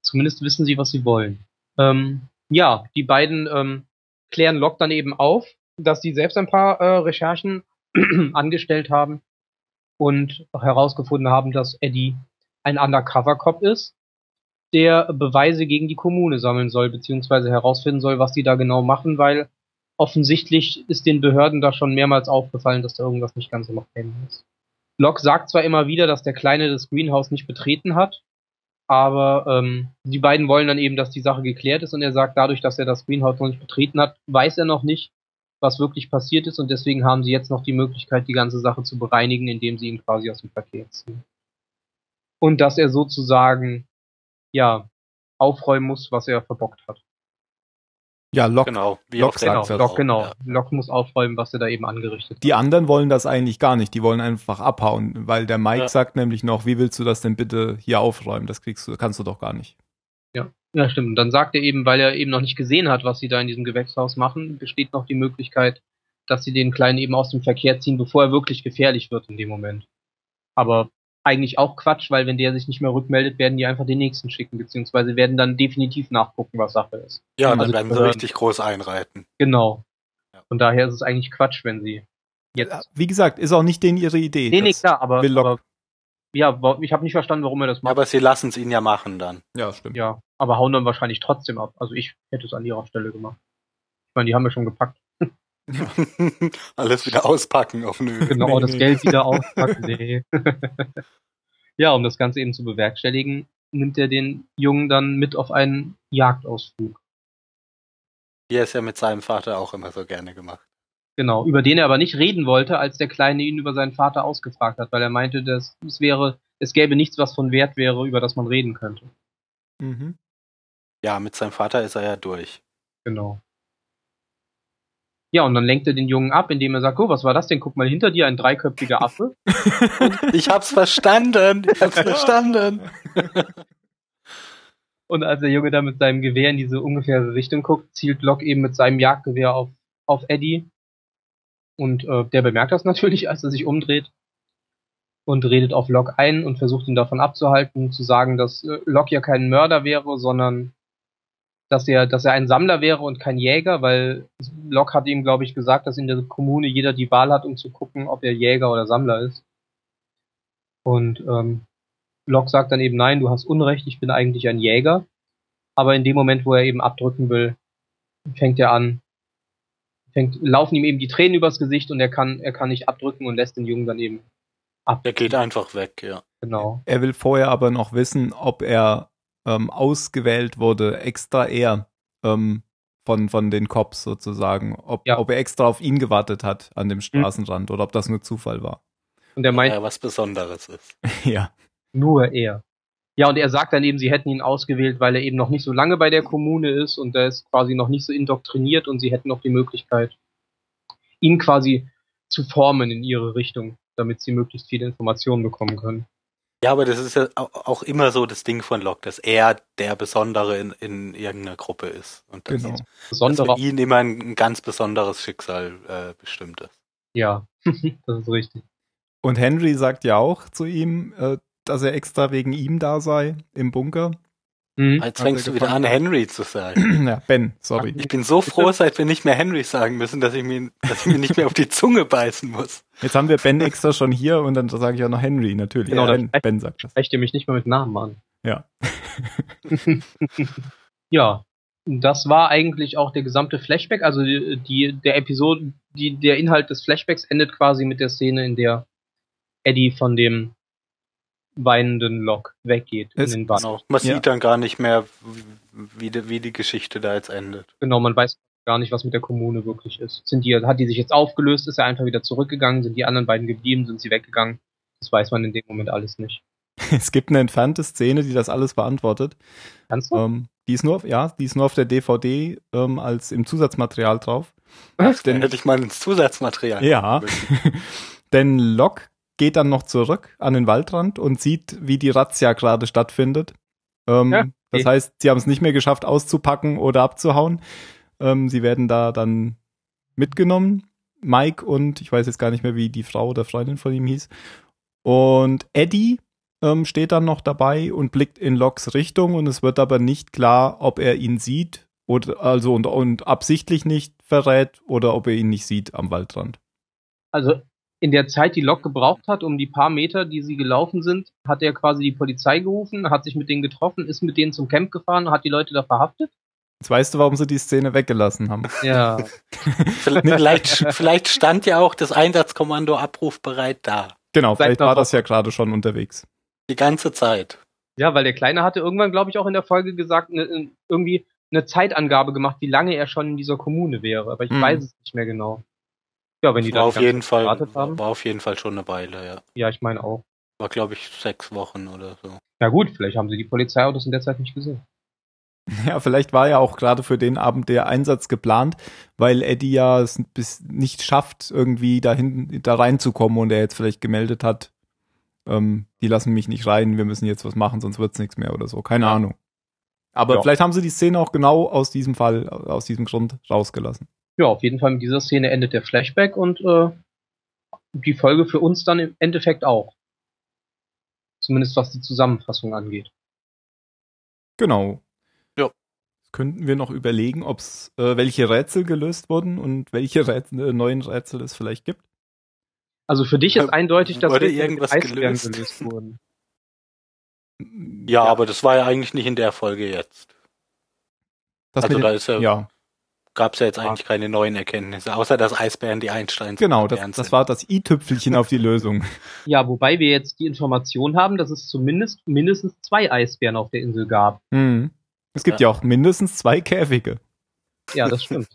Zumindest wissen sie, was sie wollen. Ähm, ja, die beiden ähm, klären Locke dann eben auf, dass sie selbst ein paar äh, Recherchen angestellt haben und herausgefunden haben, dass Eddie ein Undercover-Cop ist der Beweise gegen die Kommune sammeln soll, beziehungsweise herausfinden soll, was sie da genau machen, weil offensichtlich ist den Behörden da schon mehrmals aufgefallen, dass da irgendwas nicht ganz im Rennen ist. Locke sagt zwar immer wieder, dass der Kleine das Greenhouse nicht betreten hat, aber ähm, die beiden wollen dann eben, dass die Sache geklärt ist und er sagt, dadurch, dass er das Greenhouse noch nicht betreten hat, weiß er noch nicht, was wirklich passiert ist und deswegen haben sie jetzt noch die Möglichkeit, die ganze Sache zu bereinigen, indem sie ihn quasi aus dem Verkehr ziehen. Und dass er sozusagen ja, aufräumen muss, was er verbockt hat. Ja, Locke. Genau, wie Locke sagt genau, Locke, genau. Ja. Locke muss aufräumen, was er da eben angerichtet hat. Die anderen wollen das eigentlich gar nicht. Die wollen einfach abhauen, weil der Mike ja. sagt nämlich noch, wie willst du das denn bitte hier aufräumen? Das kriegst du, kannst du doch gar nicht. Ja, ja, stimmt. Und dann sagt er eben, weil er eben noch nicht gesehen hat, was sie da in diesem Gewächshaus machen, besteht noch die Möglichkeit, dass sie den Kleinen eben aus dem Verkehr ziehen, bevor er wirklich gefährlich wird in dem Moment. Aber eigentlich auch Quatsch, weil wenn der sich nicht mehr rückmeldet, werden die einfach den nächsten schicken, beziehungsweise werden dann definitiv nachgucken, was Sache ist. Ja, dann also werden sie richtig groß einreiten. Genau. Von daher ist es eigentlich Quatsch, wenn sie jetzt. Wie gesagt, ist auch nicht denen ihre Idee. Nee, nee, klar, aber, aber ja, ich habe nicht verstanden, warum er das macht. aber sie lassen es ihn ja machen dann. Ja, stimmt. Ja, aber hauen dann wahrscheinlich trotzdem ab. Also ich hätte es an ihrer Stelle gemacht. Ich meine, die haben wir schon gepackt. Alles wieder auspacken auf nö. Genau, das Geld wieder auspacken. Nee. ja, um das Ganze eben zu bewerkstelligen, nimmt er den Jungen dann mit auf einen Jagdausflug. Wie er es ja mit seinem Vater auch immer so gerne gemacht. Genau, über den er aber nicht reden wollte, als der Kleine ihn über seinen Vater ausgefragt hat, weil er meinte, dass es wäre, es gäbe nichts, was von Wert wäre, über das man reden könnte. Mhm. Ja, mit seinem Vater ist er ja durch. Genau. Ja, und dann lenkt er den Jungen ab, indem er sagt, oh, was war das denn? Guck mal hinter dir, ein dreiköpfiger Affe. ich hab's verstanden, ich hab's verstanden. und als der Junge da mit seinem Gewehr in diese ungefähre Richtung guckt, zielt Locke eben mit seinem Jagdgewehr auf, auf Eddie. Und äh, der bemerkt das natürlich, als er sich umdreht und redet auf Locke ein und versucht ihn davon abzuhalten, zu sagen, dass äh, Locke ja kein Mörder wäre, sondern dass er, dass er ein Sammler wäre und kein Jäger, weil Locke hat ihm, glaube ich, gesagt, dass in der Kommune jeder die Wahl hat, um zu gucken, ob er Jäger oder Sammler ist. Und ähm, Locke sagt dann eben, nein, du hast Unrecht, ich bin eigentlich ein Jäger. Aber in dem Moment, wo er eben abdrücken will, fängt er an, fängt, laufen ihm eben die Tränen übers Gesicht und er kann, er kann nicht abdrücken und lässt den Jungen dann eben ab. Er geht einfach weg, ja. Genau. Er will vorher aber noch wissen, ob er ähm, ausgewählt wurde, extra er ähm, von, von den Cops sozusagen, ob, ja. ob er extra auf ihn gewartet hat an dem hm. Straßenrand mhm. oder ob das nur Zufall war. Und er meint, ja, was Besonderes ist. ja. Nur er. Ja, und er sagt dann eben, sie hätten ihn ausgewählt, weil er eben noch nicht so lange bei der Kommune ist und er ist quasi noch nicht so indoktriniert und sie hätten noch die Möglichkeit, ihn quasi zu formen in ihre Richtung damit sie möglichst viele Informationen bekommen können. Ja, aber das ist ja auch immer so das Ding von Locke, dass er der Besondere in, in irgendeiner Gruppe ist. Und dass, genau. dass für ihn immer ein, ganz besonderes Schicksal äh, bestimmt ist. Ja, das ist richtig. Und Henry sagt ja auch zu ihm, äh, dass er extra wegen ihm da sei im Bunker. Mhm. Jetzt fängst du wieder an, Henry zu sagen. ja, Ben, sorry. Ich bin so froh, seit wir nicht mehr Henry sagen müssen, dass ich mir, dass ich mir nicht mehr auf die Zunge beißen muss. Jetzt haben wir Ben extra schon hier und dann sage ich auch noch Henry, natürlich. Genau, ja, ben, ben sagt das. Sprecht ihr mich nicht mehr mit Namen an. Ja. ja, das war eigentlich auch der gesamte Flashback. Also die, die, der Episode, die, der Inhalt des Flashbacks endet quasi mit der Szene, in der Eddie von dem weinenden Lok weggeht es, in den Wald. Genau. Man ja. sieht dann gar nicht mehr, wie die, wie die Geschichte da jetzt endet. Genau, man weiß gar nicht, was mit der Kommune wirklich ist. Sind die, hat die sich jetzt aufgelöst, ist er einfach wieder zurückgegangen, sind die anderen beiden geblieben, sind sie weggegangen? Das weiß man in dem Moment alles nicht. Es gibt eine entfernte Szene, die das alles beantwortet. Kannst du? Ähm, die ist nur, ja, die ist nur auf der DVD ähm, als im Zusatzmaterial drauf. Was? Denn hätte ich mal ins Zusatzmaterial. Ja. denn Locke geht dann noch zurück an den Waldrand und sieht, wie die Razzia gerade stattfindet. Ähm, ja, okay. Das heißt, sie haben es nicht mehr geschafft, auszupacken oder abzuhauen. Ähm, sie werden da dann mitgenommen. Mike und ich weiß jetzt gar nicht mehr, wie die Frau oder Freundin von ihm hieß. Und Eddie ähm, steht dann noch dabei und blickt in Locks Richtung und es wird aber nicht klar, ob er ihn sieht oder also und, und absichtlich nicht verrät oder ob er ihn nicht sieht am Waldrand. Also in der Zeit, die Lok gebraucht hat, um die paar Meter, die sie gelaufen sind, hat er quasi die Polizei gerufen, hat sich mit denen getroffen, ist mit denen zum Camp gefahren, hat die Leute da verhaftet. Jetzt weißt du, warum sie die Szene weggelassen haben. Ja. vielleicht, vielleicht stand ja auch das Einsatzkommando abrufbereit da. Genau, vielleicht, war das ja gerade schon unterwegs. Die ganze Zeit. Ja, weil der Kleine hatte irgendwann, glaube ich, auch in der Folge gesagt, ne, irgendwie eine Zeitangabe gemacht, wie lange er schon in dieser Kommune wäre. Aber ich hm. weiß es nicht mehr genau. Ja, wenn die da auf jeden Fall haben. War auf jeden Fall schon eine Weile, ja. Ja, ich meine auch. War, glaube ich, sechs Wochen oder so. Ja gut, vielleicht haben sie die Polizeiautos in der Zeit nicht gesehen. Ja, vielleicht war ja auch gerade für den Abend der Einsatz geplant, weil Eddie ja es bis nicht schafft, irgendwie dahin, da reinzukommen und er jetzt vielleicht gemeldet hat, ähm, die lassen mich nicht rein, wir müssen jetzt was machen, sonst wird's nichts mehr oder so. Keine ja. Ahnung. Aber ja. vielleicht haben sie die Szene auch genau aus diesem Fall, aus diesem Grund rausgelassen ja, auf jeden Fall mit dieser Szene endet der Flashback und äh, die Folge für uns dann im Endeffekt auch. Zumindest was die Zusammenfassung angeht. Genau. Ja. Jetzt könnten wir noch überlegen, ob's äh, welche Rätsel gelöst wurden und welche Rätsel, äh, neuen Rätsel es vielleicht gibt. Also für dich ist eindeutig, dass Wurde irgendwas gelöst? gelöst wurden. Ja, ja, aber das war ja eigentlich nicht in der Folge jetzt. Das also da ist ja, ja gab es ja jetzt eigentlich keine neuen Erkenntnisse, außer dass Eisbären die Einstein Genau, das, das war das i-Tüpfelchen auf die Lösung. Ja, wobei wir jetzt die Information haben, dass es zumindest mindestens zwei Eisbären auf der Insel gab. Mhm. Es gibt ja. ja auch mindestens zwei Käfige. Ja, das stimmt.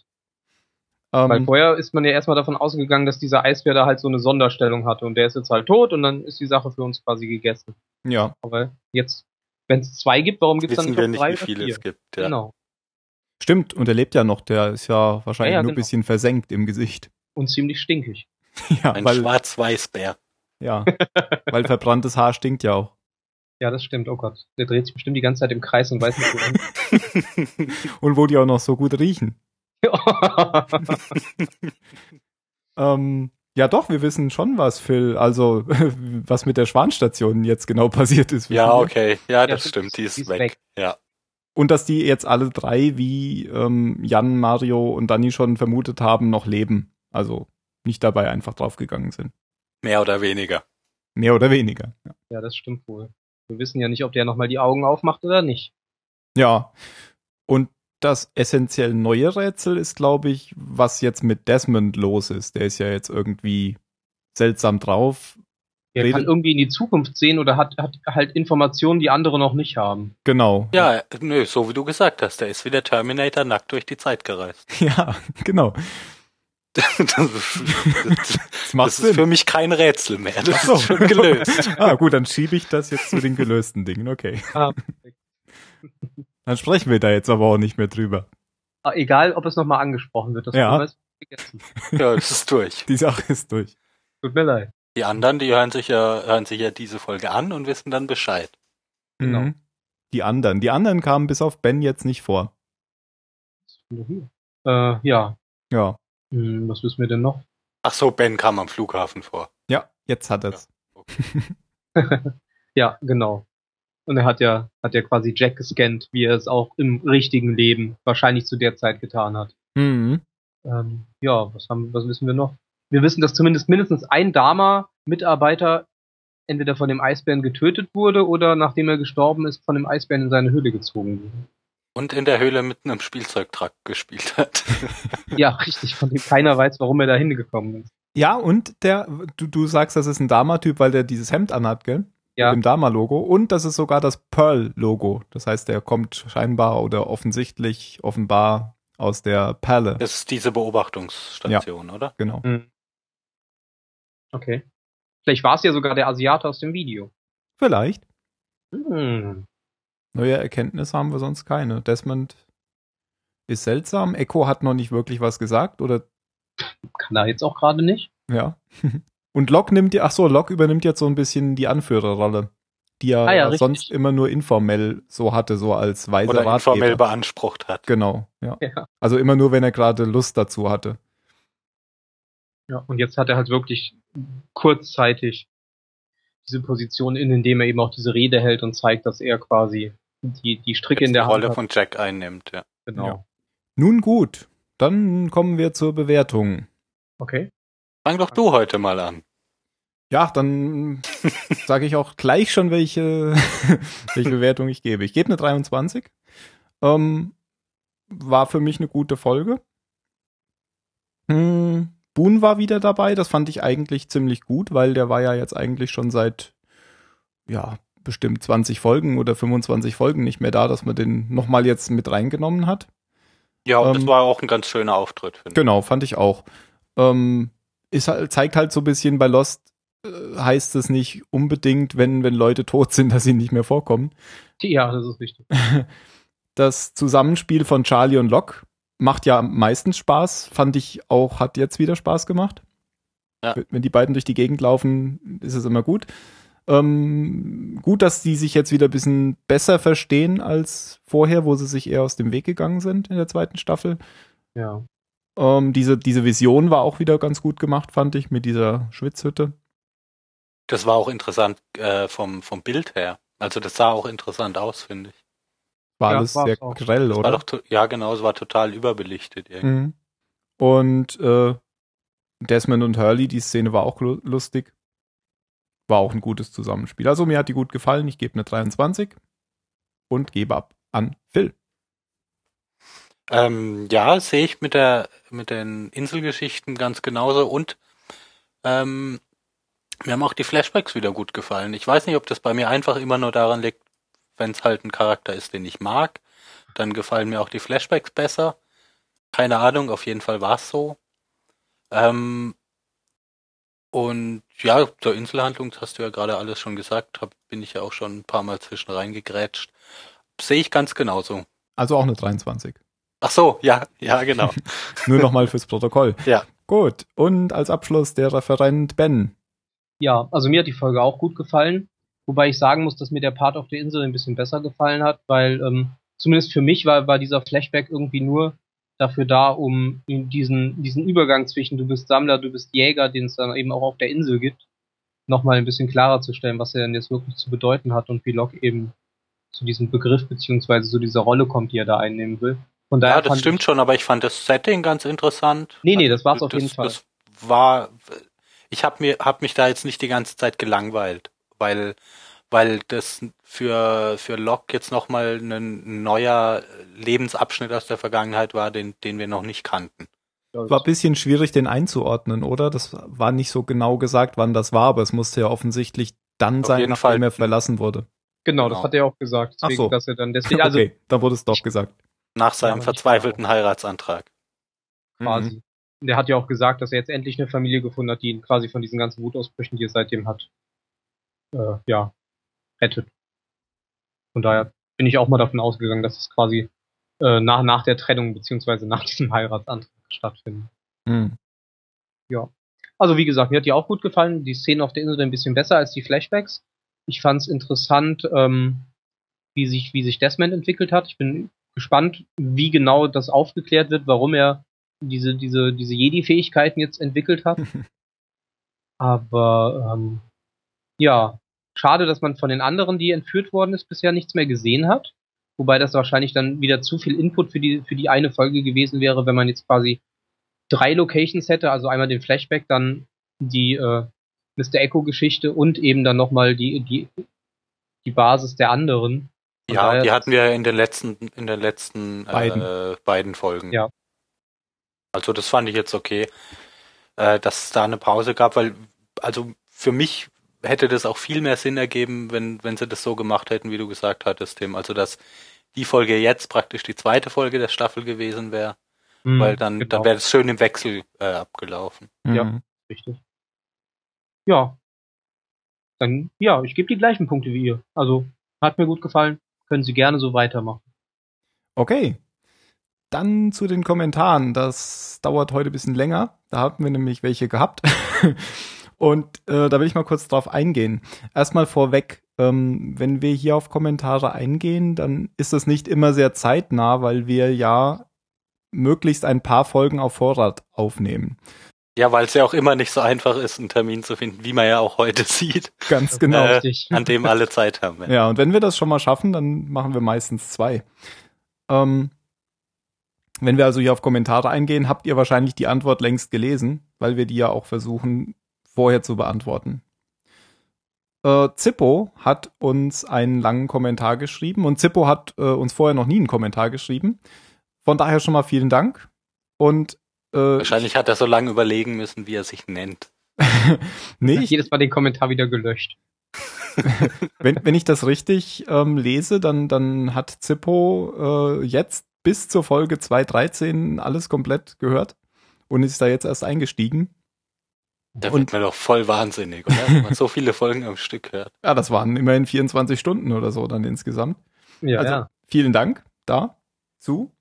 um, Weil ähm. vorher ist man ja erstmal davon ausgegangen, dass dieser Eisbär da halt so eine Sonderstellung hatte und der ist jetzt halt tot und dann ist die Sache für uns quasi gegessen. Ja. Aber jetzt, wenn es zwei gibt, warum gibt es dann nicht, wir nicht drei wie viele es gibt? Ja. Genau. Stimmt, und er lebt ja noch, der ist ja wahrscheinlich ja, ja, nur ein genau. bisschen versenkt im Gesicht. Und ziemlich stinkig. ja, ein Schwarz-Weiß-Bär. Ja, weil verbranntes Haar stinkt ja auch. Ja, das stimmt. Oh Gott. Der dreht sich bestimmt die ganze Zeit im Kreis und weiß nicht wohin. und wo die auch noch so gut riechen. ähm, ja, doch, wir wissen schon was, Phil. Also, was mit der Schwanstation jetzt genau passiert ist. Ja, okay. Ja, das ja, stimmt. Die ist, die ist weg. weg. Ja. Und dass die jetzt alle drei, wie ähm, Jan, Mario und Danny schon vermutet haben, noch leben. Also nicht dabei einfach draufgegangen sind. Mehr oder weniger. Mehr oder weniger. Ja, ja das stimmt wohl. Wir wissen ja nicht, ob der nochmal die Augen aufmacht oder nicht. Ja. Und das essentiell neue Rätsel ist, glaube ich, was jetzt mit Desmond los ist. Der ist ja jetzt irgendwie seltsam drauf. Er kann irgendwie in die Zukunft sehen oder hat, hat halt Informationen, die andere noch nicht haben. Genau. Ja, nö, so wie du gesagt hast, der ist wie der Terminator nackt durch die Zeit gereist. Ja, genau. das, ist, das, das ist für mich kein Rätsel mehr. Das so. ist schon gelöst. ah, gut, dann schiebe ich das jetzt zu den gelösten Dingen. Okay. Ah, dann sprechen wir da jetzt aber auch nicht mehr drüber. Ah, egal, ob es nochmal angesprochen wird. Das ja. ja, es ist durch. Die Sache ist durch. Tut mir leid. Die anderen, die hören sich ja, hören sich ja diese Folge an und wissen dann Bescheid. Genau. Mhm. Die anderen. Die anderen kamen bis auf Ben jetzt nicht vor. Äh, ja. Ja. Hm, was wissen wir denn noch? Ach so, Ben kam am Flughafen vor. Ja, jetzt hat er's. Ja, okay. ja, genau. Und er hat ja, hat ja quasi Jack gescannt, wie er es auch im richtigen Leben wahrscheinlich zu der Zeit getan hat. Mhm. Ähm, ja, was haben, was wissen wir noch? Wir wissen, dass zumindest mindestens ein Dama-Mitarbeiter entweder von dem Eisbären getötet wurde oder nachdem er gestorben ist, von dem Eisbären in seine Höhle gezogen wurde. Und in der Höhle mitten im Spielzeugtrakt gespielt hat. ja, richtig, von dem keiner weiß, warum er da hingekommen ist. Ja, und der, du, du sagst, das ist ein Dama-Typ, weil der dieses Hemd anhat, gell? Ja. Mit dem Dama-Logo. Und das ist sogar das Pearl-Logo. Das heißt, der kommt scheinbar oder offensichtlich, offenbar aus der Perle. Das ist diese Beobachtungsstation, ja, oder? Genau. Mhm. Okay. Vielleicht war es ja sogar der Asiate aus dem Video. Vielleicht. Hm. Neue Erkenntnisse haben wir sonst keine. Desmond ist seltsam. Echo hat noch nicht wirklich was gesagt, oder? Kann er jetzt auch gerade nicht. Ja. Und Locke nimmt, ach so, Locke übernimmt jetzt so ein bisschen die Anführerrolle, die er ah, ja, sonst immer nur informell so hatte, so als weiser Oder Ratgeber. informell beansprucht hat. Genau, ja. ja. Also immer nur, wenn er gerade Lust dazu hatte. Ja, und jetzt hat er halt wirklich kurzzeitig diese Position in, indem er eben auch diese Rede hält und zeigt, dass er quasi die, die Stricke Jetzt in der die Rolle von Jack einnimmt, ja. Genau. Ja. Nun gut, dann kommen wir zur Bewertung. Okay. Fang doch du heute mal an. Ja, dann sage ich auch gleich schon, welche, welche Bewertung ich gebe. Ich gebe eine 23. Ähm, war für mich eine gute Folge. Hm, Boone war wieder dabei. Das fand ich eigentlich ziemlich gut, weil der war ja jetzt eigentlich schon seit ja, bestimmt 20 Folgen oder 25 Folgen nicht mehr da, dass man den nochmal jetzt mit reingenommen hat. Ja, und ähm, das war auch ein ganz schöner Auftritt. Genau, fand ich auch. Ähm, ist halt, zeigt halt so ein bisschen bei Lost, äh, heißt es nicht unbedingt, wenn, wenn Leute tot sind, dass sie nicht mehr vorkommen. Ja, das ist richtig. Das Zusammenspiel von Charlie und Locke macht ja meistens Spaß, fand ich auch, hat jetzt wieder Spaß gemacht. Ja. Wenn die beiden durch die Gegend laufen, ist es immer gut. Ähm, gut, dass die sich jetzt wieder ein bisschen besser verstehen als vorher, wo sie sich eher aus dem Weg gegangen sind in der zweiten Staffel. Ja. Ähm, diese, diese Vision war auch wieder ganz gut gemacht, fand ich, mit dieser Schwitzhütte. Das war auch interessant äh, vom, vom Bild her. Also das sah auch interessant aus, finde ich. War ja, alles sehr auch. grell, das oder? War doch, ja, genau, es war total überbelichtet. Irgendwie. Mhm. Und äh, Desmond und Hurley, die Szene war auch lustig war auch ein gutes Zusammenspiel. Also mir hat die gut gefallen. Ich gebe eine 23 und gebe ab an Phil. Ähm, ja, sehe ich mit der mit den Inselgeschichten ganz genauso und ähm, mir haben auch die Flashbacks wieder gut gefallen. Ich weiß nicht, ob das bei mir einfach immer nur daran liegt, wenn es halt ein Charakter ist, den ich mag, dann gefallen mir auch die Flashbacks besser. Keine Ahnung, auf jeden Fall war es so. Ähm, und ja, zur Inselhandlung, das hast du ja gerade alles schon gesagt, hab, bin ich ja auch schon ein paar Mal zwischen reingegrätscht. Sehe ich ganz genauso. Also auch eine 23. Ach so, ja, ja, genau. Nur nochmal fürs Protokoll. Ja. Gut. Und als Abschluss der Referent Ben. Ja, also mir hat die Folge auch gut gefallen. Wobei ich sagen muss, dass mir der Part auf der Insel ein bisschen besser gefallen hat, weil ähm, zumindest für mich war, war dieser Flashback irgendwie nur dafür da, um diesen, diesen Übergang zwischen du bist Sammler, du bist Jäger, den es dann eben auch auf der Insel gibt, nochmal ein bisschen klarer zu stellen, was er denn jetzt wirklich zu bedeuten hat und wie Locke eben zu diesem Begriff beziehungsweise zu dieser Rolle kommt, die er da einnehmen will. Von daher ja, das stimmt schon, aber ich fand das Setting ganz interessant. Nee, nee, das war's das, auf jeden Fall. Das war, ich habe mir, hab mich da jetzt nicht die ganze Zeit gelangweilt, weil, weil das für, für Locke jetzt nochmal ein neuer Lebensabschnitt aus der Vergangenheit war, den, den wir noch nicht kannten. War ein bisschen schwierig, den einzuordnen, oder? Das war nicht so genau gesagt, wann das war, aber es musste ja offensichtlich dann Auf sein, nachdem Fall. er verlassen wurde. Genau, genau, das hat er auch gesagt. Deswegen, Ach so. dass er dann deswegen, also, okay, da wurde es doch gesagt. Nach seinem ja, verzweifelten Heiratsantrag. Quasi. Mhm. Der hat ja auch gesagt, dass er jetzt endlich eine Familie gefunden hat, die ihn quasi von diesen ganzen Wutausbrüchen, die er seitdem hat, äh, ja, rettet. Von daher bin ich auch mal davon ausgegangen, dass es quasi äh, nach, nach der Trennung beziehungsweise nach diesem Heiratsantrag stattfindet. Mhm. Ja. Also wie gesagt, mir hat die auch gut gefallen. Die Szene auf der Insel ein bisschen besser als die Flashbacks. Ich fand es interessant, ähm, wie sich wie sich Desmond entwickelt hat. Ich bin gespannt, wie genau das aufgeklärt wird, warum er diese diese diese Jedi-Fähigkeiten jetzt entwickelt hat. Aber ähm, ja, schade, dass man von den anderen, die entführt worden ist, bisher nichts mehr gesehen hat. Wobei das wahrscheinlich dann wieder zu viel Input für die, für die eine Folge gewesen wäre, wenn man jetzt quasi drei Locations hätte, also einmal den Flashback, dann die äh, Mr. Echo-Geschichte und eben dann nochmal die, die, die Basis der anderen. Und ja, die hatten wir in den letzten, in den letzten beiden, äh, beiden Folgen. Ja. Also das fand ich jetzt okay, äh, dass es da eine Pause gab, weil, also für mich hätte das auch viel mehr Sinn ergeben, wenn, wenn sie das so gemacht hätten, wie du gesagt hattest, Tim. Also, dass die Folge jetzt praktisch die zweite Folge der Staffel gewesen wäre. Mhm, weil dann, genau. dann wäre es schön im Wechsel äh, abgelaufen. Mhm. Ja, richtig. Ja. Dann, ja, ich gebe die gleichen Punkte wie ihr. Also, hat mir gut gefallen. Können Sie gerne so weitermachen. Okay. Dann zu den Kommentaren. Das dauert heute ein bisschen länger. Da haben wir nämlich welche gehabt. Und äh, da will ich mal kurz drauf eingehen. Erstmal vorweg, ähm, wenn wir hier auf Kommentare eingehen, dann ist das nicht immer sehr zeitnah, weil wir ja möglichst ein paar Folgen auf Vorrat aufnehmen. Ja, weil es ja auch immer nicht so einfach ist, einen Termin zu finden, wie man ja auch heute sieht. Ganz genau. Äh, an dem alle Zeit haben. Ja. ja, und wenn wir das schon mal schaffen, dann machen wir meistens zwei. Ähm, wenn wir also hier auf Kommentare eingehen, habt ihr wahrscheinlich die Antwort längst gelesen, weil wir die ja auch versuchen vorher zu beantworten. Äh, Zippo hat uns einen langen Kommentar geschrieben und Zippo hat äh, uns vorher noch nie einen Kommentar geschrieben. Von daher schon mal vielen Dank. Und äh, wahrscheinlich hat er so lange überlegen müssen, wie er sich nennt. nee, ich jedes Mal den Kommentar wieder gelöscht. wenn, wenn ich das richtig ähm, lese, dann, dann hat Zippo äh, jetzt bis zur Folge 2.13 alles komplett gehört und ist da jetzt erst eingestiegen. Da wird man doch voll wahnsinnig, oder? Wenn man so viele Folgen am Stück hört. Ja, das waren immerhin 24 Stunden oder so dann insgesamt. Ja, also, ja. vielen Dank dazu.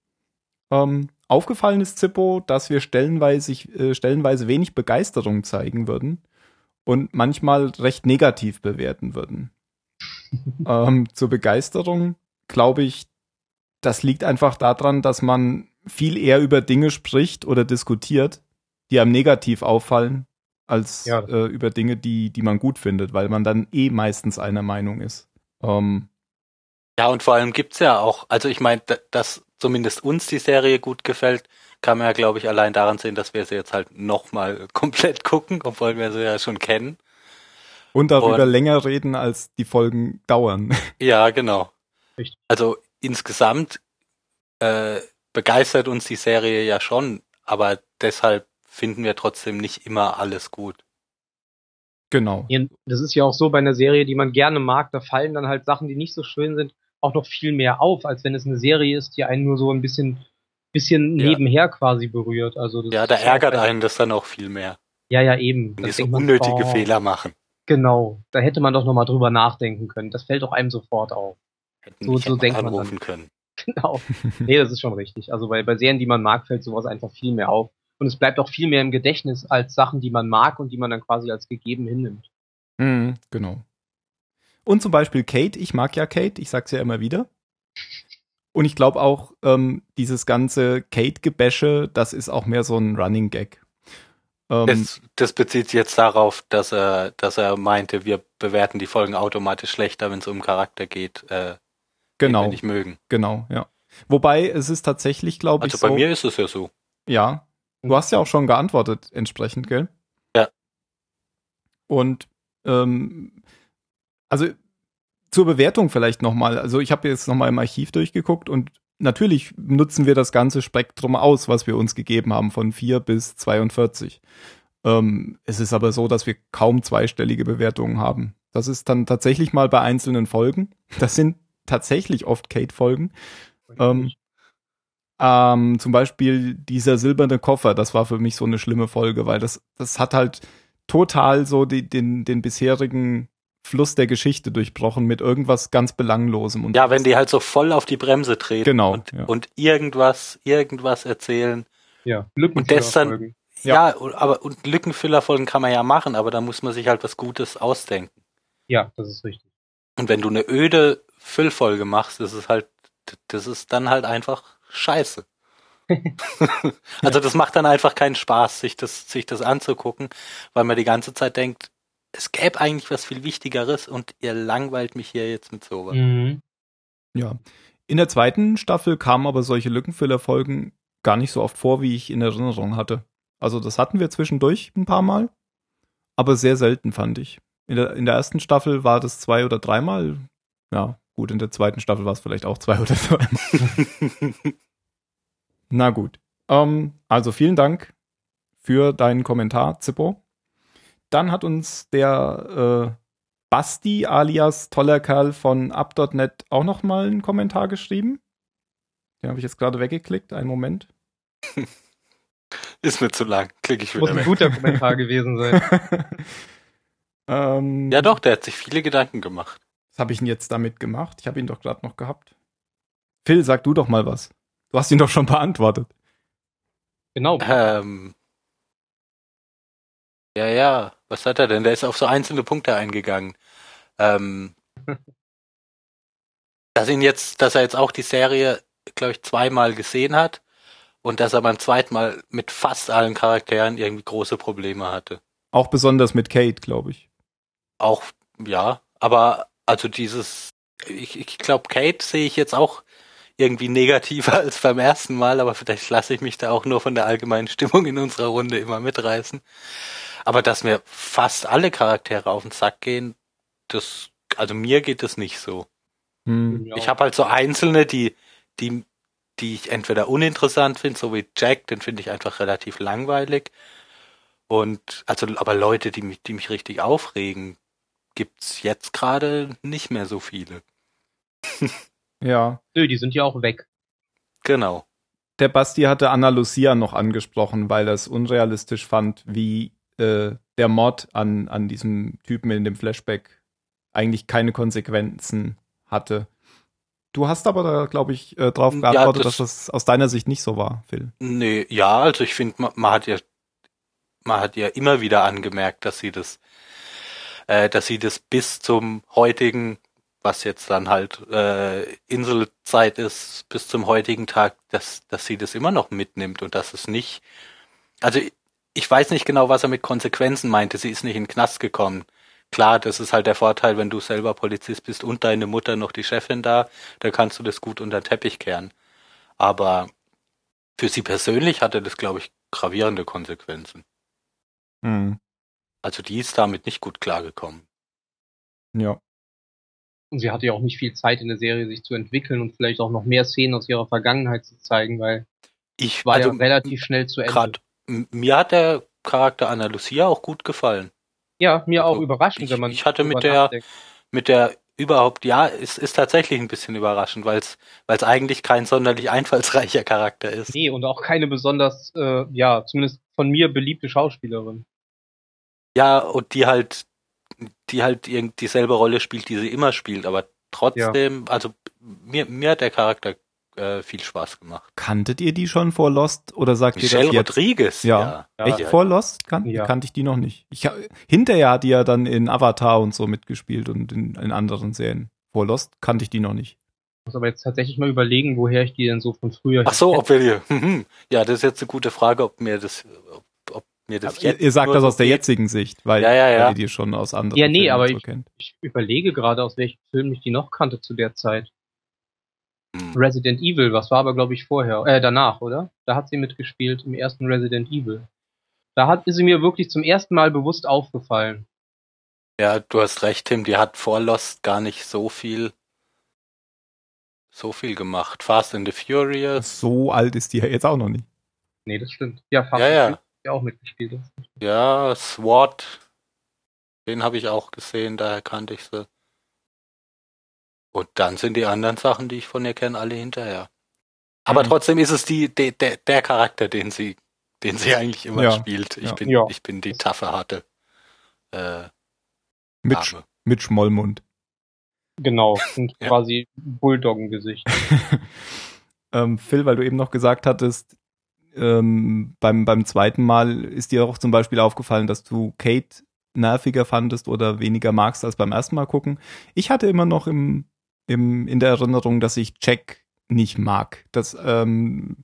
Ähm, aufgefallen ist Zippo, dass wir stellenweise, äh, stellenweise wenig Begeisterung zeigen würden und manchmal recht negativ bewerten würden. ähm, zur Begeisterung glaube ich, das liegt einfach daran, dass man viel eher über Dinge spricht oder diskutiert, die einem negativ auffallen, als ja. äh, über Dinge, die, die man gut findet, weil man dann eh meistens einer Meinung ist. Ähm, ja, und vor allem gibt's ja auch, also ich meine, dass zumindest uns die Serie gut gefällt, kann man ja, glaube ich, allein daran sehen, dass wir sie jetzt halt nochmal komplett gucken, obwohl wir sie ja schon kennen. Und darüber und, länger reden, als die Folgen dauern. Ja, genau. Richtig. Also insgesamt äh, begeistert uns die Serie ja schon, aber deshalb finden wir trotzdem nicht immer alles gut. Genau. Das ist ja auch so bei einer Serie, die man gerne mag, da fallen dann halt Sachen, die nicht so schön sind, auch noch viel mehr auf, als wenn es eine Serie ist, die einen nur so ein bisschen, bisschen ja. nebenher quasi berührt. Also ja, da ärgert einen das dann auch viel mehr. Ja, ja, eben. Wenn die so unnötige oh, Fehler machen. Genau, da hätte man doch nochmal drüber nachdenken können. Das fällt doch einem sofort auf. Hätten so, so denkt man dann. können. Genau. Nee, das ist schon richtig. Also bei, bei Serien, die man mag, fällt sowas einfach viel mehr auf. Und es bleibt auch viel mehr im Gedächtnis als Sachen, die man mag und die man dann quasi als gegeben hinnimmt. Mhm, genau. Und zum Beispiel Kate, ich mag ja Kate, ich sag's ja immer wieder. Und ich glaube auch, ähm, dieses ganze Kate-Gebäsche, das ist auch mehr so ein Running Gag. Ähm, das, das, bezieht sich jetzt darauf, dass er, dass er meinte, wir bewerten die Folgen automatisch schlechter, wenn es um Charakter geht, äh, genau, den wir nicht mögen. Genau, ja. Wobei es ist tatsächlich, glaube ich, Also bei so, mir ist es ja so. Ja. Du hast ja auch schon geantwortet entsprechend, gell? Ja. Und ähm, also zur Bewertung vielleicht nochmal. Also ich habe jetzt nochmal im Archiv durchgeguckt und natürlich nutzen wir das ganze Spektrum aus, was wir uns gegeben haben, von 4 bis 42. Ähm, es ist aber so, dass wir kaum zweistellige Bewertungen haben. Das ist dann tatsächlich mal bei einzelnen Folgen. Das sind tatsächlich oft Kate-Folgen. Ähm, ähm, zum Beispiel dieser silberne Koffer, das war für mich so eine schlimme Folge, weil das, das hat halt total so die, den, den bisherigen Fluss der Geschichte durchbrochen mit irgendwas ganz Belanglosem. Und ja, wenn die halt so voll auf die Bremse treten genau, und, ja. und irgendwas, irgendwas erzählen. Ja, und das dann, ja, ja, aber und Lückenfüllerfolgen kann man ja machen, aber da muss man sich halt was Gutes ausdenken. Ja, das ist richtig. Und wenn du eine öde Füllfolge machst, das ist halt, das ist dann halt einfach scheiße. also das macht dann einfach keinen Spaß, sich das, sich das anzugucken, weil man die ganze Zeit denkt, es gäbe eigentlich was viel Wichtigeres und ihr langweilt mich hier jetzt mit sowas. Mhm. Ja. In der zweiten Staffel kamen aber solche Lückenfüllerfolgen gar nicht so oft vor, wie ich in Erinnerung hatte. Also das hatten wir zwischendurch ein paar Mal, aber sehr selten fand ich. In der, in der ersten Staffel war das zwei oder dreimal. Ja, gut, in der zweiten Staffel war es vielleicht auch zwei oder dreimal. Na gut. Ähm, also vielen Dank für deinen Kommentar, Zippo. Dann hat uns der äh, Basti alias toller Kerl von up.net auch noch mal einen Kommentar geschrieben. Den habe ich jetzt gerade weggeklickt. Einen Moment. Ist mir zu lang. Klicke ich wieder Muss ein weg. guter Kommentar gewesen sein. ähm, ja doch, der hat sich viele Gedanken gemacht. Was habe ich denn jetzt damit gemacht? Ich habe ihn doch gerade noch gehabt. Phil, sag du doch mal was. Du hast ihn doch schon beantwortet. Genau. Ähm, ja, ja. Was hat er denn? Der ist auf so einzelne Punkte eingegangen. Ähm, dass ihn jetzt, dass er jetzt auch die Serie, glaube ich, zweimal gesehen hat und dass er beim zweiten Mal mit fast allen Charakteren irgendwie große Probleme hatte. Auch besonders mit Kate, glaube ich. Auch, ja. Aber also dieses, ich, ich glaube, Kate sehe ich jetzt auch irgendwie negativer als beim ersten Mal, aber vielleicht lasse ich mich da auch nur von der allgemeinen Stimmung in unserer Runde immer mitreißen. Aber dass mir fast alle Charaktere auf den Sack gehen, das, also mir geht das nicht so. Hm. Ich habe halt so einzelne, die, die, die ich entweder uninteressant finde, so wie Jack, den finde ich einfach relativ langweilig. Und also, aber Leute, die mich, die mich richtig aufregen, gibt's jetzt gerade nicht mehr so viele. ja. Nö, die sind ja auch weg. Genau. Der Basti hatte Anna Lucia noch angesprochen, weil er es unrealistisch fand, wie äh, der Mord an, an diesem Typen in dem Flashback eigentlich keine Konsequenzen hatte. Du hast aber da, glaube ich, äh, drauf geantwortet, ja, das, dass das aus deiner Sicht nicht so war, Phil. Nee, ja, also ich finde, man, man, hat ja, man hat ja immer wieder angemerkt, dass sie das, äh, dass sie das bis zum heutigen, was jetzt dann halt äh, Inselzeit ist, bis zum heutigen Tag, dass, dass sie das immer noch mitnimmt und dass es nicht, also ich weiß nicht genau, was er mit Konsequenzen meinte. Sie ist nicht in den Knast gekommen. Klar, das ist halt der Vorteil, wenn du selber Polizist bist und deine Mutter noch die Chefin da, dann kannst du das gut unter den Teppich kehren. Aber für sie persönlich hatte das, glaube ich, gravierende Konsequenzen. Mhm. Also die ist damit nicht gut klargekommen. Ja. Und sie hatte ja auch nicht viel Zeit in der Serie, sich zu entwickeln und vielleicht auch noch mehr Szenen aus ihrer Vergangenheit zu zeigen, weil ich war also, ja relativ schnell zu Ende. Grad mir hat der Charakter Anna Lucia auch gut gefallen. Ja, mir auch also, überraschend, ich, wenn man. Ich hatte mit der, nachdenkt. mit der überhaupt, ja, es ist tatsächlich ein bisschen überraschend, weil es weil es eigentlich kein sonderlich einfallsreicher Charakter ist. Nee, und auch keine besonders, äh, ja, zumindest von mir beliebte Schauspielerin. Ja, und die halt, die halt dieselbe Rolle spielt, die sie immer spielt, aber trotzdem, ja. also mir, mir hat der Charakter äh, viel Spaß gemacht. Kanntet ihr die schon vor Lost oder sagt Michelle ihr das jetzt? Rodriguez, ja. ja. Echt ja. vor Lost kan ja. kannte ich die noch nicht. Ich, hinterher hat die ja dann in Avatar und so mitgespielt und in, in anderen Serien. Vor Lost kannte ich die noch nicht. Ich muss aber jetzt tatsächlich mal überlegen, woher ich die denn so von früher. Ach so, ob wir die. Ja, das ist jetzt eine gute Frage, ob mir das, mir das jetzt. Ihr sagt das aus der jetzigen Sicht, weil, ja, ja, ja. weil ihr die schon aus anderen. Ja, nee, Filmen aber so ich, kennt. ich überlege gerade, aus welchem Film ich die noch kannte zu der Zeit. Hm. Resident Evil, was war aber glaube ich vorher, äh, danach, oder? Da hat sie mitgespielt im ersten Resident Evil. Da hat ist sie mir wirklich zum ersten Mal bewusst aufgefallen. Ja, du hast recht, Tim, die hat vor Lost gar nicht so viel so viel gemacht. Fast and the Furious. So alt ist die ja jetzt auch noch nicht. Nee, das stimmt. Ja, Fast ja, ja. Ja auch mitgespielt. Ja, SWAT. Den habe ich auch gesehen, daher kannte ich sie. Und dann sind die anderen Sachen, die ich von ihr kenne, alle hinterher. Aber mhm. trotzdem ist es die, de, de, der Charakter, den sie, den sie eigentlich immer ja. spielt. Ich ja. bin, ja. ich bin die taffe, harte, äh, mit, Sch mit Schmollmund. Genau, und quasi Bulldoggen-Gesicht. ähm, Phil, weil du eben noch gesagt hattest, ähm, beim, beim zweiten Mal ist dir auch zum Beispiel aufgefallen, dass du Kate nerviger fandest oder weniger magst als beim ersten Mal gucken. Ich hatte immer noch im im, in der Erinnerung, dass ich Jack nicht mag. Das ähm,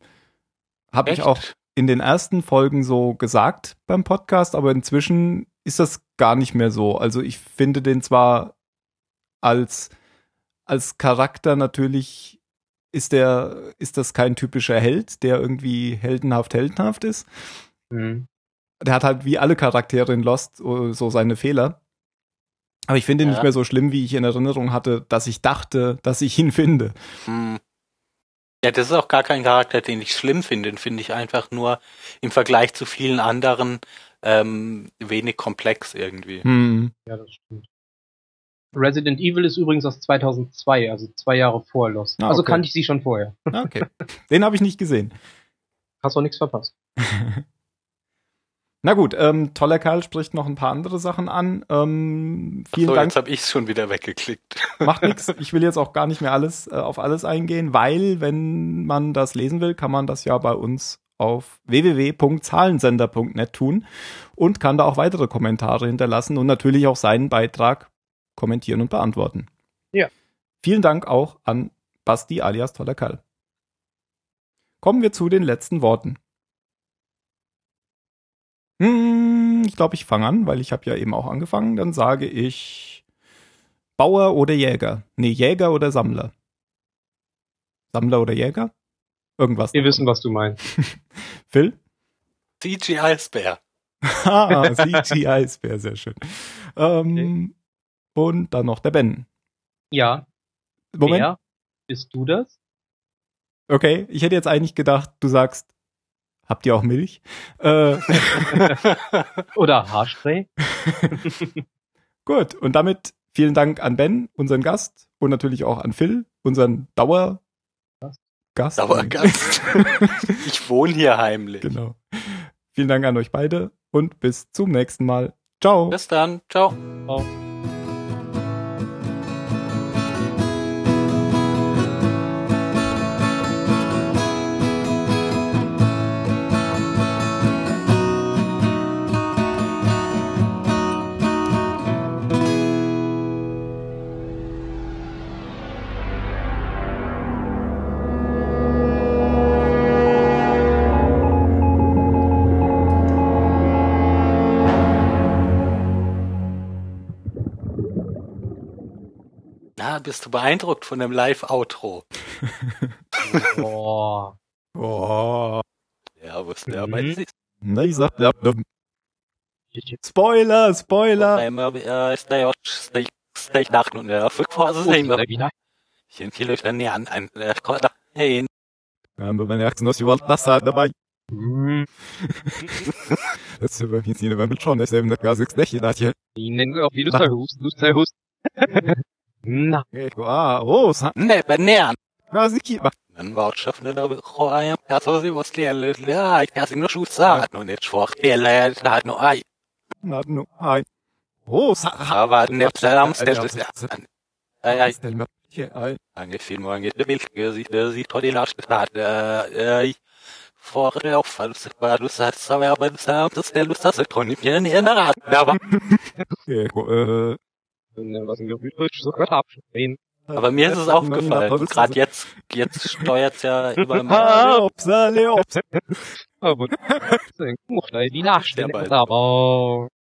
habe ich auch in den ersten Folgen so gesagt beim Podcast, aber inzwischen ist das gar nicht mehr so. Also ich finde den zwar als, als Charakter natürlich ist der, ist das kein typischer Held, der irgendwie heldenhaft, heldenhaft ist. Mhm. Der hat halt wie alle Charaktere in Lost so seine Fehler. Aber ich finde ihn ja. nicht mehr so schlimm, wie ich in Erinnerung hatte, dass ich dachte, dass ich ihn finde. Hm. Ja, das ist auch gar kein Charakter, den ich schlimm finde. Den finde ich einfach nur im Vergleich zu vielen anderen ähm, wenig komplex irgendwie. Hm. Ja, das stimmt. Resident Evil ist übrigens aus 2002, also zwei Jahre vor Lost. Ah, also kannte ich sie schon vorher. Ah, okay. Den habe ich nicht gesehen. Hast auch nichts verpasst. Na gut, ähm, toller Kerl spricht noch ein paar andere Sachen an. Ähm, vielen so, Dank. Jetzt habe ich schon wieder weggeklickt. Macht nichts. Ich will jetzt auch gar nicht mehr alles äh, auf alles eingehen, weil wenn man das lesen will, kann man das ja bei uns auf www.zahlensender.net tun und kann da auch weitere Kommentare hinterlassen und natürlich auch seinen Beitrag kommentieren und beantworten. Ja. Vielen Dank auch an Basti alias toller Kerl. Kommen wir zu den letzten Worten. Hm, ich glaube, ich fange an, weil ich habe ja eben auch angefangen. Dann sage ich Bauer oder Jäger. Nee, Jäger oder Sammler. Sammler oder Jäger? Irgendwas. Wir wissen, was du meinst. Phil? CG Eisbär. ah, CG Eisbär, sehr schön. Ähm, okay. Und dann noch der Ben. Ja. Moment. Wer bist du das? Okay, ich hätte jetzt eigentlich gedacht, du sagst Habt ihr auch Milch? Äh, Oder Haarspray? Gut, und damit vielen Dank an Ben, unseren Gast, und natürlich auch an Phil, unseren Dauer Gast. Dauergast. ich wohne hier heimlich. Genau. Vielen Dank an euch beide und bis zum nächsten Mal. Ciao. Bis dann. Ciao. Ciao. Beeindruckt von dem Live-Outro? oh. oh. Ja, wusste er aber nicht. Na, ich sag, ja, Spoiler, Spoiler. Man merkt, dass überhaupt Wasser dabei. Das ist bei mir nicht mehr mit schon, das ist eben das Gas, nicht, das hier. Ich nenne auch, wie du sagst, du sagst. Na. Ah, oh, ne, banern. Raziki. Men vartskjøftene roaja, jeg tror det var stille, ja, jeg ser noe skjut sa, at noe nytt svart, eller det er noe ei. Det er noe ei. Å, sa. Ja, var det nødt til å omstille seg. Ei, ei. Angefilmt, angefilmt, sieht heute die Vorher falls du sagst, aber das ist der Lust, dass ich von mir nicht in der Rat. Aber. Aber mir ist es aufgefallen. Gerade jetzt, jetzt steuert's ja immer mehr. Aber die Nachstelle. Aber